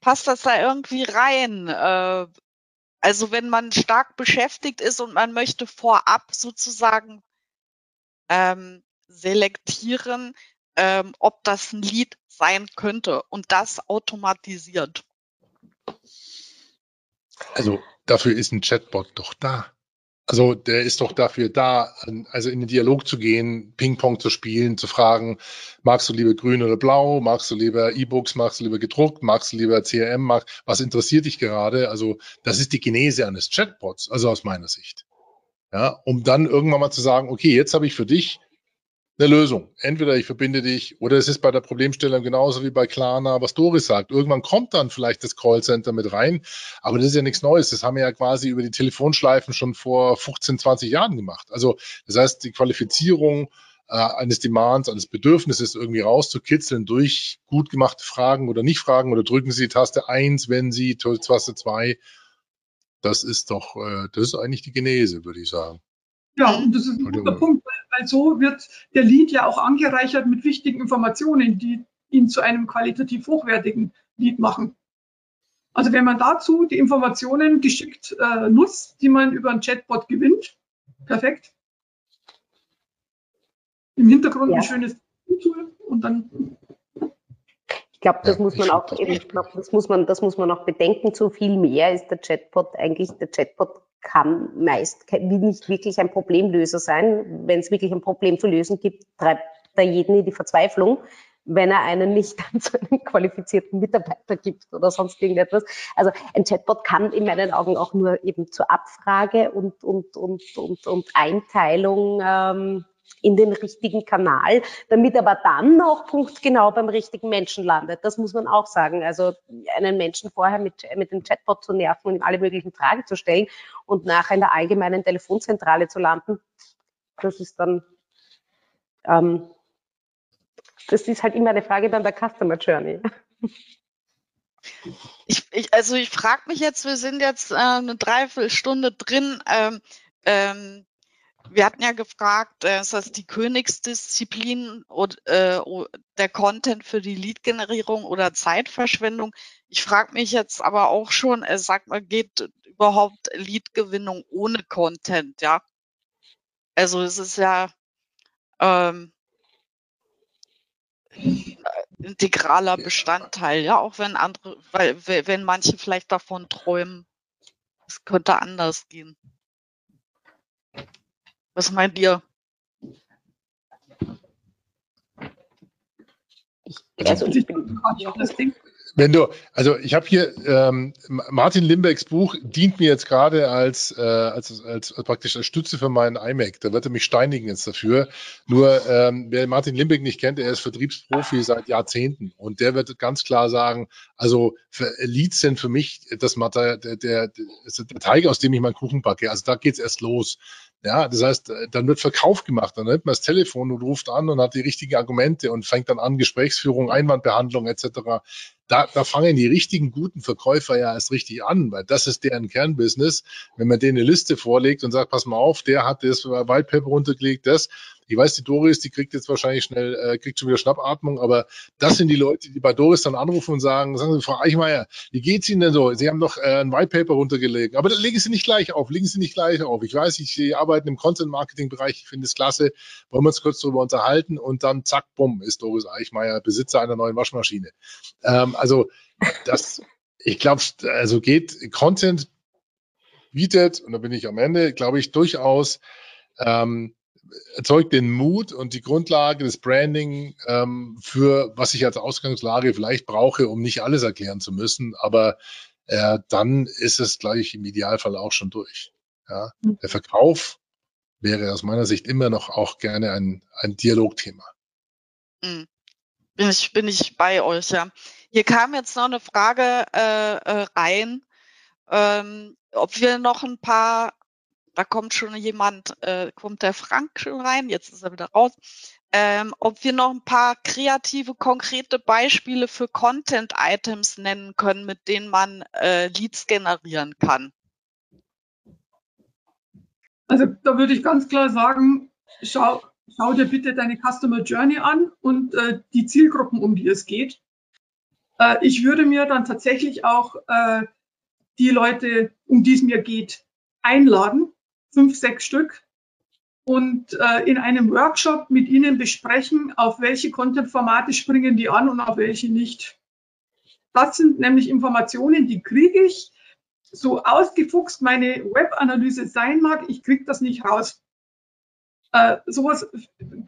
[SPEAKER 2] passt das da irgendwie rein? Äh, also wenn man stark beschäftigt ist und man möchte vorab sozusagen ähm, selektieren, ähm, ob das ein Lied sein könnte und das automatisiert.
[SPEAKER 5] Also dafür ist ein Chatbot doch da. Also der ist doch dafür da, also in den Dialog zu gehen, Ping-Pong zu spielen, zu fragen, magst du lieber grün oder blau, magst du lieber E-Books, magst du lieber gedruckt, magst du lieber CRM, mag, was interessiert dich gerade? Also das ist die Genese eines Chatbots, also aus meiner Sicht. Ja, um dann irgendwann mal zu sagen, okay, jetzt habe ich für dich eine Lösung. Entweder ich verbinde dich oder es ist bei der Problemstellung genauso wie bei Klarna, was Doris sagt. Irgendwann kommt dann vielleicht das Callcenter mit rein, aber das ist ja nichts Neues. Das haben wir ja quasi über die Telefonschleifen schon vor 15, 20 Jahren gemacht. Also das heißt, die Qualifizierung äh, eines Demands, eines Bedürfnisses irgendwie rauszukitzeln durch gut gemachte Fragen oder nicht Fragen oder drücken Sie Taste 1, wenn Sie Taste 2. Das ist doch, äh, das ist eigentlich die Genese, würde ich sagen.
[SPEAKER 4] Ja, und das ist ein guter Punkt, weil so wird der Lead ja auch angereichert mit wichtigen Informationen, die ihn zu einem qualitativ hochwertigen Lead machen. Also wenn man dazu die Informationen geschickt äh, nutzt, die man über ein Chatbot gewinnt, perfekt. Im Hintergrund ja. ein schönes Tool und dann.
[SPEAKER 3] Ich glaube, das ja, muss man auch eben, das muss man, das muss man auch bedenken. Zu viel mehr ist der Chatbot eigentlich, der Chatbot kann meist nicht wirklich ein Problemlöser sein. Wenn es wirklich ein Problem zu lösen gibt, treibt er jeden in die Verzweiflung, wenn er einen nicht zu einem qualifizierten Mitarbeiter gibt oder sonst irgendetwas. Also ein Chatbot kann in meinen Augen auch nur eben zur Abfrage und, und, und, und, und Einteilung ähm, in den richtigen Kanal, damit aber dann auch punktgenau beim richtigen Menschen landet. Das muss man auch sagen. Also einen Menschen vorher mit, mit dem Chatbot zu nerven und ihm alle möglichen Fragen zu stellen und nachher in der allgemeinen Telefonzentrale zu landen, das ist dann, ähm, das ist halt immer eine Frage dann der Customer Journey.
[SPEAKER 2] Ich, ich, also ich frage mich jetzt, wir sind jetzt äh, eine Dreiviertelstunde drin. Ähm, ähm, wir hatten ja gefragt, äh, ist das die Königsdisziplin oder, äh, der Content für die Lead-Generierung oder Zeitverschwendung? Ich frage mich jetzt aber auch schon, äh, sagt man, geht überhaupt Lead-Gewinnung ohne Content, ja? Also es ist ja ähm, integraler Bestandteil, ja, auch wenn andere, weil wenn manche vielleicht davon träumen, es könnte anders gehen. Was meint ihr?
[SPEAKER 3] Ich, also ich bin,
[SPEAKER 5] Wenn du, also ich habe hier ähm, Martin Limbecks Buch dient mir jetzt gerade als, äh, als, als, als praktisch als Stütze für meinen iMac. Da wird er mich steinigen jetzt dafür. Nur ähm, wer Martin Limbeck nicht kennt, er ist Vertriebsprofi seit Jahrzehnten und der wird ganz klar sagen, also für Leads sind für mich das der, der, der, der Teig, aus dem ich meinen Kuchen backe. Also da geht's erst los. Ja, das heißt, dann wird Verkauf gemacht, dann nimmt man das Telefon und ruft an und hat die richtigen Argumente und fängt dann an, Gesprächsführung, Einwandbehandlung etc da, da fangen die richtigen guten Verkäufer ja erst richtig an, weil das ist deren Kernbusiness. Wenn man denen eine Liste vorlegt und sagt, pass mal auf, der hat das Whitepaper runtergelegt, das, ich weiß, die Doris, die kriegt jetzt wahrscheinlich schnell, äh, kriegt schon wieder Schnappatmung, aber das sind die Leute, die bei Doris dann anrufen und sagen, sagen Sie, Frau Eichmeier, wie geht's Ihnen denn so? Sie haben doch äh, ein White Paper runtergelegt, aber legen Sie nicht gleich auf, legen Sie nicht gleich auf. Ich weiß, ich, Sie arbeiten im Content-Marketing-Bereich, ich finde es klasse, wollen wir uns kurz darüber unterhalten und dann zack, bumm, ist Doris Eichmeier Besitzer einer neuen Waschmaschine. Ähm, also das, ich glaube, also geht Content bietet, und da bin ich am Ende, glaube ich, durchaus ähm, erzeugt den Mut und die Grundlage des Branding ähm, für was ich als Ausgangslage vielleicht brauche, um nicht alles erklären zu müssen. Aber äh, dann ist es gleich im Idealfall auch schon durch. Ja? Mhm. Der Verkauf wäre aus meiner Sicht immer noch auch gerne ein, ein Dialogthema.
[SPEAKER 2] Mhm. Bin ich, bin ich bei euch, ja. Hier kam jetzt noch eine Frage äh, äh, rein, ähm, ob wir noch ein paar da kommt schon jemand, äh, kommt der Frank schon rein, jetzt ist er wieder raus. Ähm, ob wir noch ein paar kreative, konkrete Beispiele für Content-Items nennen können, mit denen man äh, Leads generieren kann.
[SPEAKER 4] Also da würde ich ganz klar sagen, schau, schau dir bitte deine Customer Journey an und äh, die Zielgruppen, um die es geht. Äh, ich würde mir dann tatsächlich auch äh, die Leute, um die es mir geht, einladen fünf, sechs Stück und äh, in einem Workshop mit Ihnen besprechen, auf welche Content-Formate springen die an und auf welche nicht. Das sind nämlich Informationen, die kriege ich, so ausgefuchst meine Web-Analyse sein mag, ich kriege das nicht raus. Äh, sowas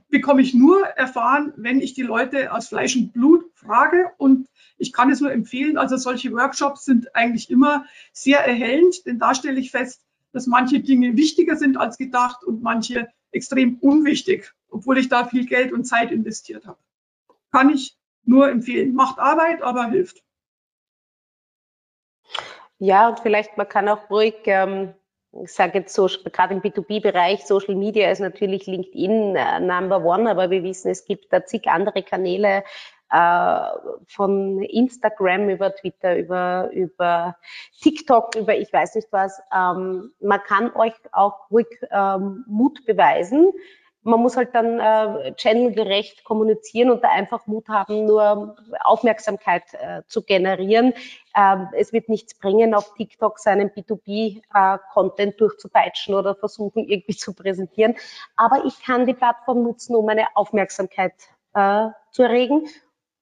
[SPEAKER 4] bekomme ich nur erfahren, wenn ich die Leute aus Fleisch und Blut frage und ich kann es nur empfehlen. Also solche Workshops sind eigentlich immer sehr erhellend, denn da stelle ich fest, dass manche Dinge wichtiger sind als gedacht und manche extrem unwichtig, obwohl ich da viel Geld und Zeit investiert habe. Kann ich nur empfehlen. Macht Arbeit, aber hilft.
[SPEAKER 3] Ja, und vielleicht man kann auch ruhig, ähm, ich sage jetzt so, gerade im B2B-Bereich, Social Media ist natürlich LinkedIn äh, Number One, aber wir wissen, es gibt da zig andere Kanäle, von Instagram über Twitter, über, über TikTok, über ich weiß nicht was. Ähm, man kann euch auch ruhig ähm, Mut beweisen. Man muss halt dann äh, channelgerecht kommunizieren und da einfach Mut haben, nur Aufmerksamkeit äh, zu generieren. Ähm, es wird nichts bringen, auf TikTok seinen B2B-Content äh, durchzupeitschen oder versuchen, irgendwie zu präsentieren. Aber ich kann die Plattform nutzen, um meine Aufmerksamkeit äh, zu erregen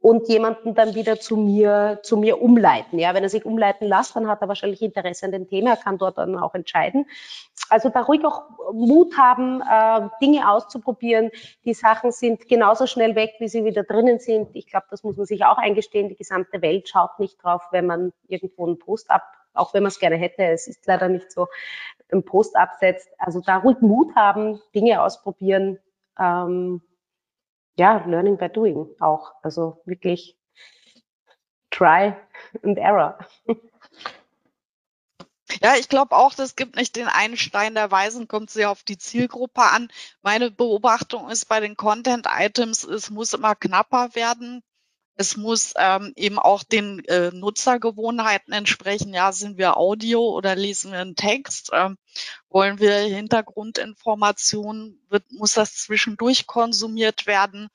[SPEAKER 3] und jemanden dann wieder zu mir, zu mir umleiten. Ja, wenn er sich umleiten lässt, dann hat er wahrscheinlich Interesse an dem Thema, er kann dort dann auch entscheiden. Also da ruhig auch Mut haben, äh, Dinge auszuprobieren. Die Sachen sind genauso schnell weg, wie sie wieder drinnen sind. Ich glaube, das muss man sich auch eingestehen. Die gesamte Welt schaut nicht drauf, wenn man irgendwo einen Post ab, auch wenn man es gerne hätte. Es ist leider nicht so, einen Post absetzt. Also da ruhig Mut haben, Dinge ausprobieren. Ähm, ja, Learning by Doing auch. Also wirklich Try and Error.
[SPEAKER 2] Ja, ich glaube auch, das gibt nicht den einen Stein der Weisen, kommt sehr auf die Zielgruppe an. Meine Beobachtung ist bei den Content-Items, es muss immer knapper werden. Es muss ähm, eben auch den äh, Nutzergewohnheiten entsprechen. Ja, sind wir Audio oder lesen wir einen Text? Ähm, wollen wir Hintergrundinformationen? Wird, muss das zwischendurch konsumiert werden?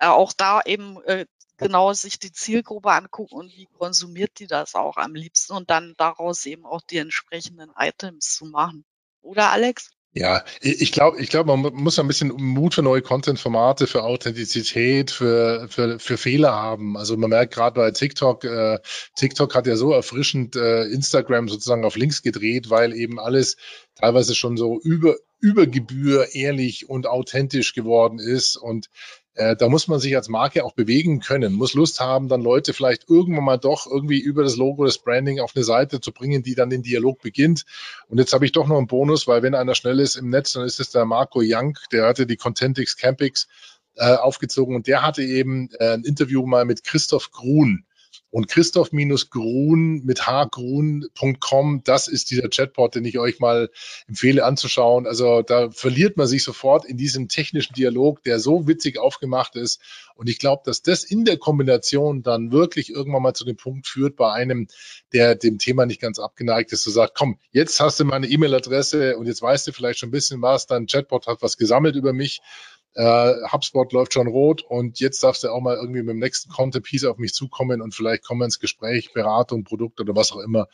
[SPEAKER 2] Äh, auch da eben äh, genau sich die Zielgruppe angucken und wie konsumiert die das auch am liebsten und dann daraus eben auch die entsprechenden Items zu machen. Oder Alex?
[SPEAKER 5] Ja, ich glaube, ich glaube, man muss ein bisschen Mut für neue Content-Formate, für Authentizität, für, für, für Fehler haben. Also man merkt gerade bei TikTok, äh, TikTok hat ja so erfrischend äh, Instagram sozusagen auf links gedreht, weil eben alles teilweise schon so über, über Gebühr ehrlich und authentisch geworden ist und äh, da muss man sich als Marke auch bewegen können, muss Lust haben, dann Leute vielleicht irgendwann mal doch irgendwie über das Logo, das Branding auf eine Seite zu bringen, die dann den Dialog beginnt. Und jetzt habe ich doch noch einen Bonus, weil wenn einer schnell ist im Netz, dann ist es der Marco Young, der hatte die Contentix Campix äh, aufgezogen und der hatte eben äh, ein Interview mal mit Christoph Grun und Christoph-Grun mit hgrun.com, das ist dieser Chatbot, den ich euch mal empfehle anzuschauen. Also da verliert man sich sofort in diesem technischen Dialog, der so witzig aufgemacht ist. Und ich glaube, dass das in der Kombination dann wirklich irgendwann mal zu dem Punkt führt bei einem, der dem Thema nicht ganz abgeneigt ist, zu sagen, komm, jetzt hast du meine E-Mail-Adresse und jetzt weißt du vielleicht schon ein bisschen was, dein Chatbot hat was gesammelt über mich äh, HubSpot läuft schon rot und jetzt darfst du auch mal irgendwie mit dem nächsten Content Piece auf mich zukommen und vielleicht kommen wir ins Gespräch, Beratung, Produkt oder was auch immer.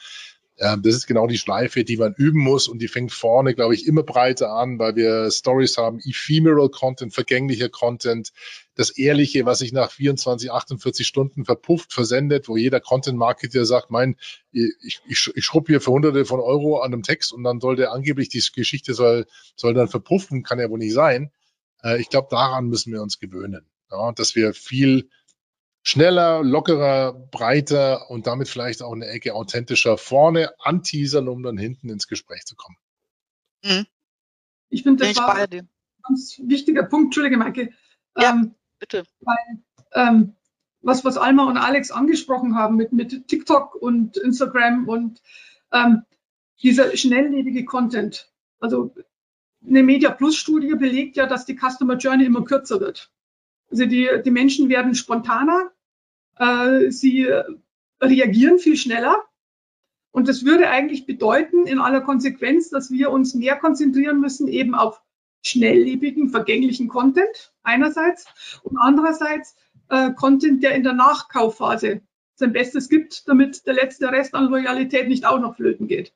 [SPEAKER 5] Ähm, das ist genau die Schleife, die man üben muss und die fängt vorne, glaube ich, immer breiter an, weil wir Stories haben, ephemeral Content, vergänglicher Content, das Ehrliche, was sich nach 24, 48 Stunden verpufft, versendet, wo jeder Content-Marketer sagt, mein, ich, ich, ich schrubb hier für hunderte von Euro an einem Text und dann soll der angeblich, die Geschichte soll, soll dann verpuffen, kann ja wohl nicht sein. Äh, ich glaube, daran müssen wir uns gewöhnen, ja, dass wir viel schneller, lockerer, breiter und damit vielleicht auch eine Ecke authentischer vorne anteasern, um dann hinten ins Gespräch zu kommen.
[SPEAKER 4] Mhm. Ich finde, das ich war ein ganz wichtiger Punkt. Entschuldige, Maike.
[SPEAKER 2] Ja, ähm, bitte.
[SPEAKER 4] Weil, ähm, was, was Alma und Alex angesprochen haben mit, mit TikTok und Instagram und ähm, dieser schnelllebige Content. Also eine Media Plus Studie belegt ja, dass die Customer Journey immer kürzer wird. Also die, die Menschen werden spontaner, äh, sie reagieren viel schneller. Und das würde eigentlich bedeuten, in aller Konsequenz, dass wir uns mehr konzentrieren müssen eben auf schnelllebigen, vergänglichen Content einerseits und andererseits äh, Content, der in der Nachkaufphase sein Bestes gibt, damit der letzte Rest an Loyalität nicht auch noch flöten geht.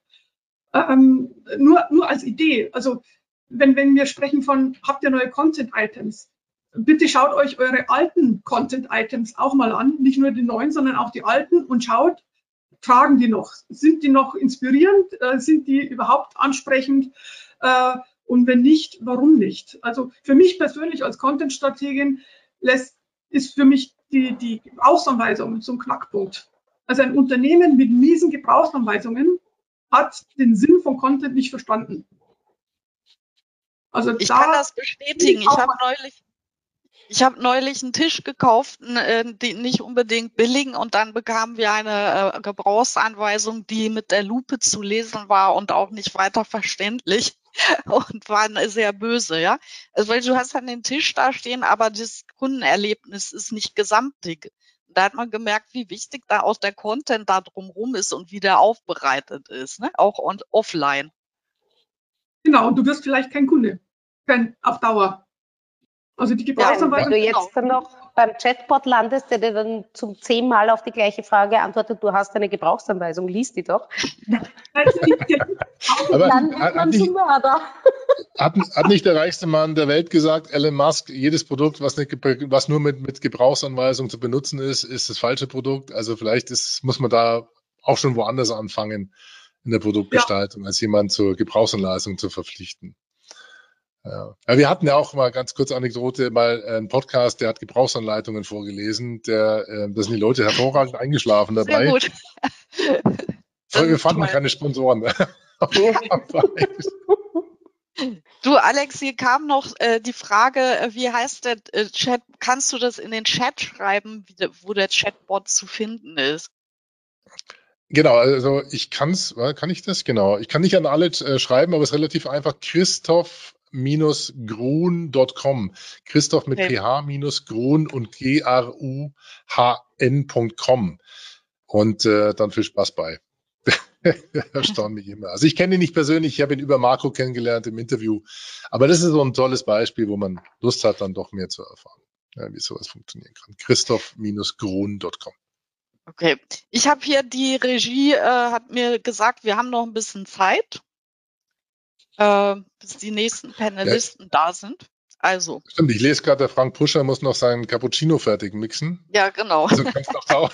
[SPEAKER 4] Ähm, nur, nur als Idee. Also wenn, wenn wir sprechen von, habt ihr neue Content-Items? Bitte schaut euch eure alten Content-Items auch mal an, nicht nur die neuen, sondern auch die alten und schaut, tragen die noch? Sind die noch inspirierend? Äh, sind die überhaupt ansprechend? Äh, und wenn nicht, warum nicht? Also für mich persönlich als Content-Strategin lässt, ist für mich die, die Gebrauchsanweisung ein Knackpunkt. Also ein Unternehmen mit miesen Gebrauchsanweisungen hat den Sinn von Content nicht verstanden.
[SPEAKER 2] Also ich da kann das bestätigen. Ich habe neulich, ich habe neulich einen Tisch gekauft, äh, die nicht unbedingt billigen, und dann bekamen wir eine äh, Gebrauchsanweisung, die mit der Lupe zu lesen war und auch nicht weiter verständlich und war sehr böse, ja. Also weil du hast dann den Tisch da stehen, aber das Kundenerlebnis ist nicht gesamtig. Da hat man gemerkt, wie wichtig da auch der Content da drumherum ist und wie der aufbereitet ist, ne? auch on, offline.
[SPEAKER 4] Genau, und du wirst vielleicht kein Kunde, kein auf Dauer.
[SPEAKER 3] Also die Gebrauchsanweisung. Ja, wenn du jetzt dann noch beim Chatbot landest, der dir dann zum zehnten Mal auf die gleiche Frage antwortet, du hast eine Gebrauchsanweisung, liest die doch.
[SPEAKER 5] Aber hat, hat, nicht, hat, hat, nicht, der reichste Mann der Welt gesagt, Elon Musk, jedes Produkt, was, nicht, was nur mit, mit Gebrauchsanweisung zu benutzen ist, ist das falsche Produkt. Also vielleicht ist, muss man da auch schon woanders anfangen in der Produktgestaltung, ja. als jemand zur Gebrauchsanweisung zu verpflichten. Ja. wir hatten ja auch mal ganz kurz Anekdote, mal einen Podcast, der hat Gebrauchsanleitungen vorgelesen. Der, äh, da sind die Leute hervorragend eingeschlafen dabei. Sehr gut. wir fanden toll. keine Sponsoren.
[SPEAKER 2] Du, Alex, hier kam noch äh, die Frage, äh, wie heißt der äh, Chat? Kannst du das in den Chat schreiben, wie, wo der Chatbot zu finden ist?
[SPEAKER 5] Genau, also ich kann's, kann ich das? Genau. Ich kann nicht an alle äh, schreiben, aber es ist relativ einfach. Christoph grun.com. Christoph mit okay. ph grun und g-r-u-h-n.com. Und äh, dann viel Spaß bei. Erstaunt mich immer. Also ich kenne ihn nicht persönlich, ich habe ihn über Marco kennengelernt im Interview. Aber das ist so ein tolles Beispiel, wo man Lust hat, dann doch mehr zu erfahren, ja, wie sowas funktionieren kann. Christoph-grun.com.
[SPEAKER 2] Okay, ich habe hier die Regie äh, hat mir gesagt, wir haben noch ein bisschen Zeit, äh, bis die nächsten Panelisten ja. da sind. Also.
[SPEAKER 5] Stimmt, ich lese gerade, der Frank Puscher muss noch seinen Cappuccino fertig mixen.
[SPEAKER 2] Ja, genau.
[SPEAKER 5] Also kannst doch auch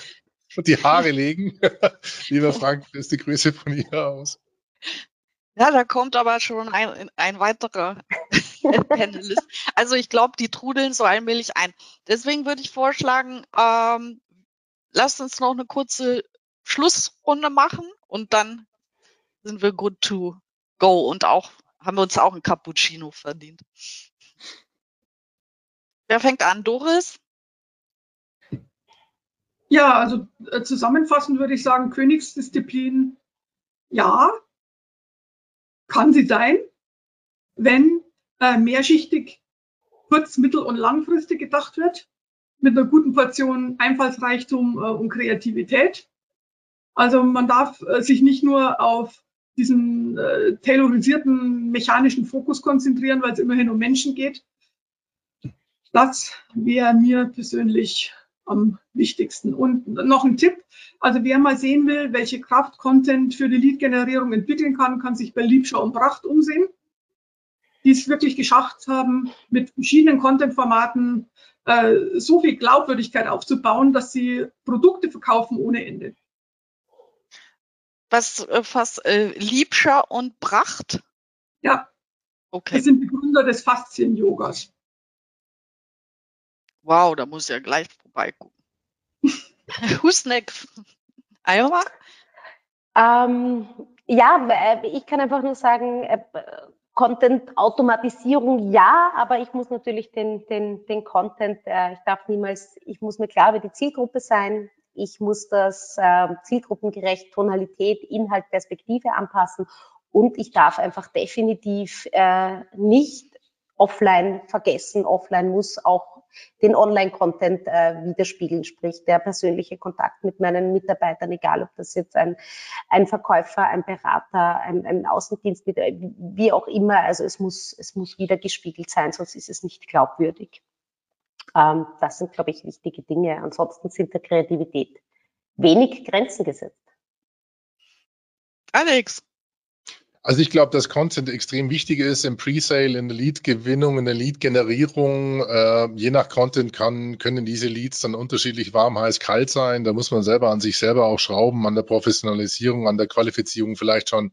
[SPEAKER 5] die Haare legen. Lieber Frank, die Grüße von hier aus.
[SPEAKER 2] Ja, da kommt aber schon ein, ein weiterer Panelist. Also ich glaube, die trudeln so allmählich ein. Deswegen würde ich vorschlagen, ähm, lasst uns noch eine kurze Schlussrunde machen und dann sind wir good to go und auch haben wir uns auch ein Cappuccino verdient. Wer fängt an? Doris?
[SPEAKER 4] Ja, also äh, zusammenfassend würde ich sagen, Königsdisziplin, ja, kann sie sein, wenn äh, mehrschichtig, kurz-, mittel- und langfristig gedacht wird, mit einer guten Portion Einfallsreichtum äh, und Kreativität. Also man darf äh, sich nicht nur auf diesen äh, taylorisierten mechanischen Fokus konzentrieren, weil es immerhin um Menschen geht. Das wäre mir persönlich am wichtigsten. Und noch ein Tipp, also wer mal sehen will, welche Kraft Content für die Lead-Generierung entwickeln kann, kann sich bei Liebschau und Pracht umsehen, die es wirklich geschafft haben, mit verschiedenen Content-Formaten äh, so viel Glaubwürdigkeit aufzubauen, dass sie Produkte verkaufen ohne Ende.
[SPEAKER 2] Was, äh, was äh, Liebscher und Pracht?
[SPEAKER 4] Ja. Okay. Das sind Begründer des Faszien-Yogas.
[SPEAKER 2] Wow, da muss ich ja gleich vorbeigucken. Who's next? Iowa?
[SPEAKER 3] Ähm, ja, äh, ich kann einfach nur sagen, äh, Content-Automatisierung ja, aber ich muss natürlich den, den, den Content, ich darf niemals, ich muss mir klar über die Zielgruppe sein, ich muss das äh, zielgruppengerecht Tonalität, Inhalt, Perspektive anpassen und ich darf einfach definitiv äh, nicht offline vergessen. Offline muss auch den Online-Content äh, widerspiegeln, sprich der persönliche Kontakt mit meinen Mitarbeitern, egal ob das jetzt ein, ein Verkäufer, ein Berater, ein, ein Außendienst, wie auch immer. Also es muss, es muss wieder gespiegelt sein, sonst ist es nicht glaubwürdig. Ähm, das sind, glaube ich, wichtige Dinge. Ansonsten sind der Kreativität wenig Grenzen gesetzt.
[SPEAKER 2] Alex,
[SPEAKER 5] also ich glaube, dass Content extrem wichtig ist im Presale, in der Lead-Gewinnung, in der Lead-Generierung. Äh, je nach Content kann, können diese Leads dann unterschiedlich warm, heiß, kalt sein. Da muss man selber an sich selber auch schrauben, an der Professionalisierung, an der Qualifizierung vielleicht schon.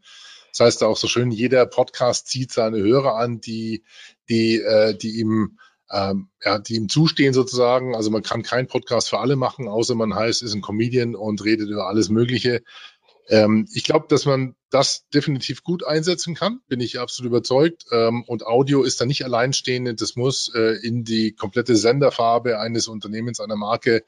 [SPEAKER 5] Das heißt auch so schön, jeder Podcast zieht seine Hörer an, die, die, äh, die ihm ähm, ja, die ihm zustehen sozusagen. Also man kann keinen Podcast für alle machen, außer man heißt, ist ein Comedian und redet über alles Mögliche. Ähm, ich glaube, dass man das definitiv gut einsetzen kann, bin ich absolut überzeugt. Ähm, und Audio ist da nicht alleinstehend. Das muss äh, in die komplette Senderfarbe eines Unternehmens, einer Marke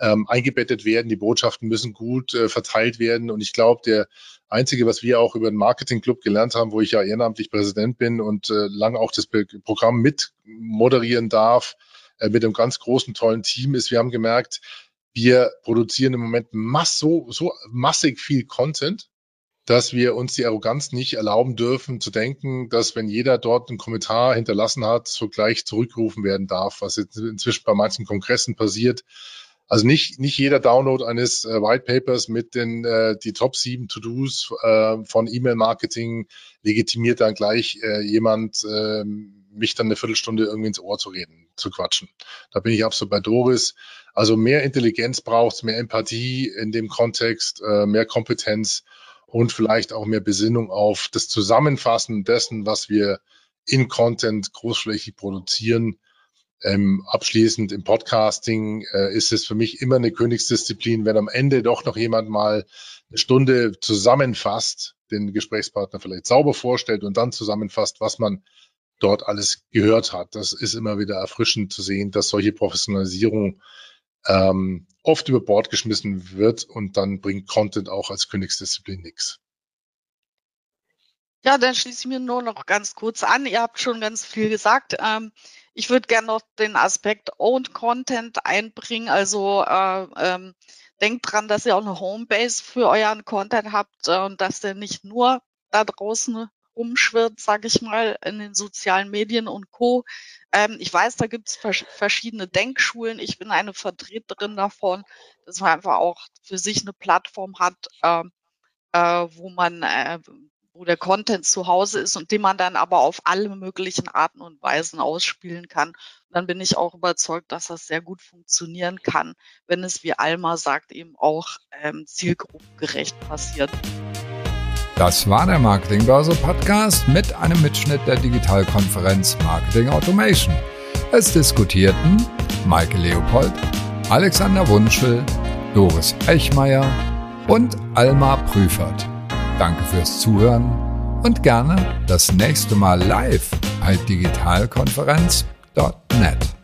[SPEAKER 5] ähm, eingebettet werden. Die Botschaften müssen gut äh, verteilt werden. Und ich glaube, der einzige, was wir auch über den Marketing Club gelernt haben, wo ich ja ehrenamtlich Präsident bin und äh, lange auch das Programm mit moderieren darf, äh, mit einem ganz großen, tollen Team, ist, wir haben gemerkt, wir produzieren im Moment mass so, so massig viel Content, dass wir uns die Arroganz nicht erlauben dürfen, zu denken, dass wenn jeder dort einen Kommentar hinterlassen hat, so gleich zurückgerufen werden darf, was jetzt inzwischen bei manchen Kongressen passiert. Also nicht, nicht jeder Download eines äh, White Papers mit den äh, die Top 7 To-Dos äh, von E-Mail-Marketing legitimiert dann gleich äh, jemand, äh, mich dann eine Viertelstunde irgendwie ins Ohr zu reden, zu quatschen. Da bin ich absolut bei Doris. Also mehr Intelligenz braucht mehr Empathie in dem Kontext, äh, mehr Kompetenz und vielleicht auch mehr Besinnung auf das Zusammenfassen dessen, was wir in Content großflächig produzieren. Ähm, abschließend im Podcasting äh, ist es für mich immer eine Königsdisziplin, wenn am Ende doch noch jemand mal eine Stunde zusammenfasst, den Gesprächspartner vielleicht sauber vorstellt und dann zusammenfasst, was man dort alles gehört hat. Das ist immer wieder erfrischend zu sehen, dass solche Professionalisierung ähm, oft über Bord geschmissen wird und dann bringt Content auch als Königsdisziplin nichts.
[SPEAKER 2] Ja, dann schließe ich mir nur noch ganz kurz an. Ihr habt schon ganz viel gesagt. Ähm, ich würde gerne noch den Aspekt Owned Content einbringen. Also äh, ähm, denkt dran, dass ihr auch eine Homebase für euren Content habt äh, und dass der nicht nur da draußen rumschwirrt, sage ich mal, in den sozialen Medien und Co. Ähm, ich weiß, da gibt es vers verschiedene Denkschulen. Ich bin eine Vertreterin davon, dass man einfach auch für sich eine Plattform hat, äh, äh, wo man, äh, wo der Content zu Hause ist und den man dann aber auf alle möglichen Arten und Weisen ausspielen kann. Und dann bin ich auch überzeugt, dass das sehr gut funktionieren kann, wenn es, wie Alma sagt, eben auch ähm, zielgruppengerecht passiert.
[SPEAKER 1] Das war der Marketingbörse Podcast mit einem Mitschnitt der Digitalkonferenz Marketing Automation. Es diskutierten Maike Leopold, Alexander Wunschel, Doris Echmeier und Alma Prüfert. Danke fürs Zuhören und gerne das nächste Mal live bei digitalkonferenz.net.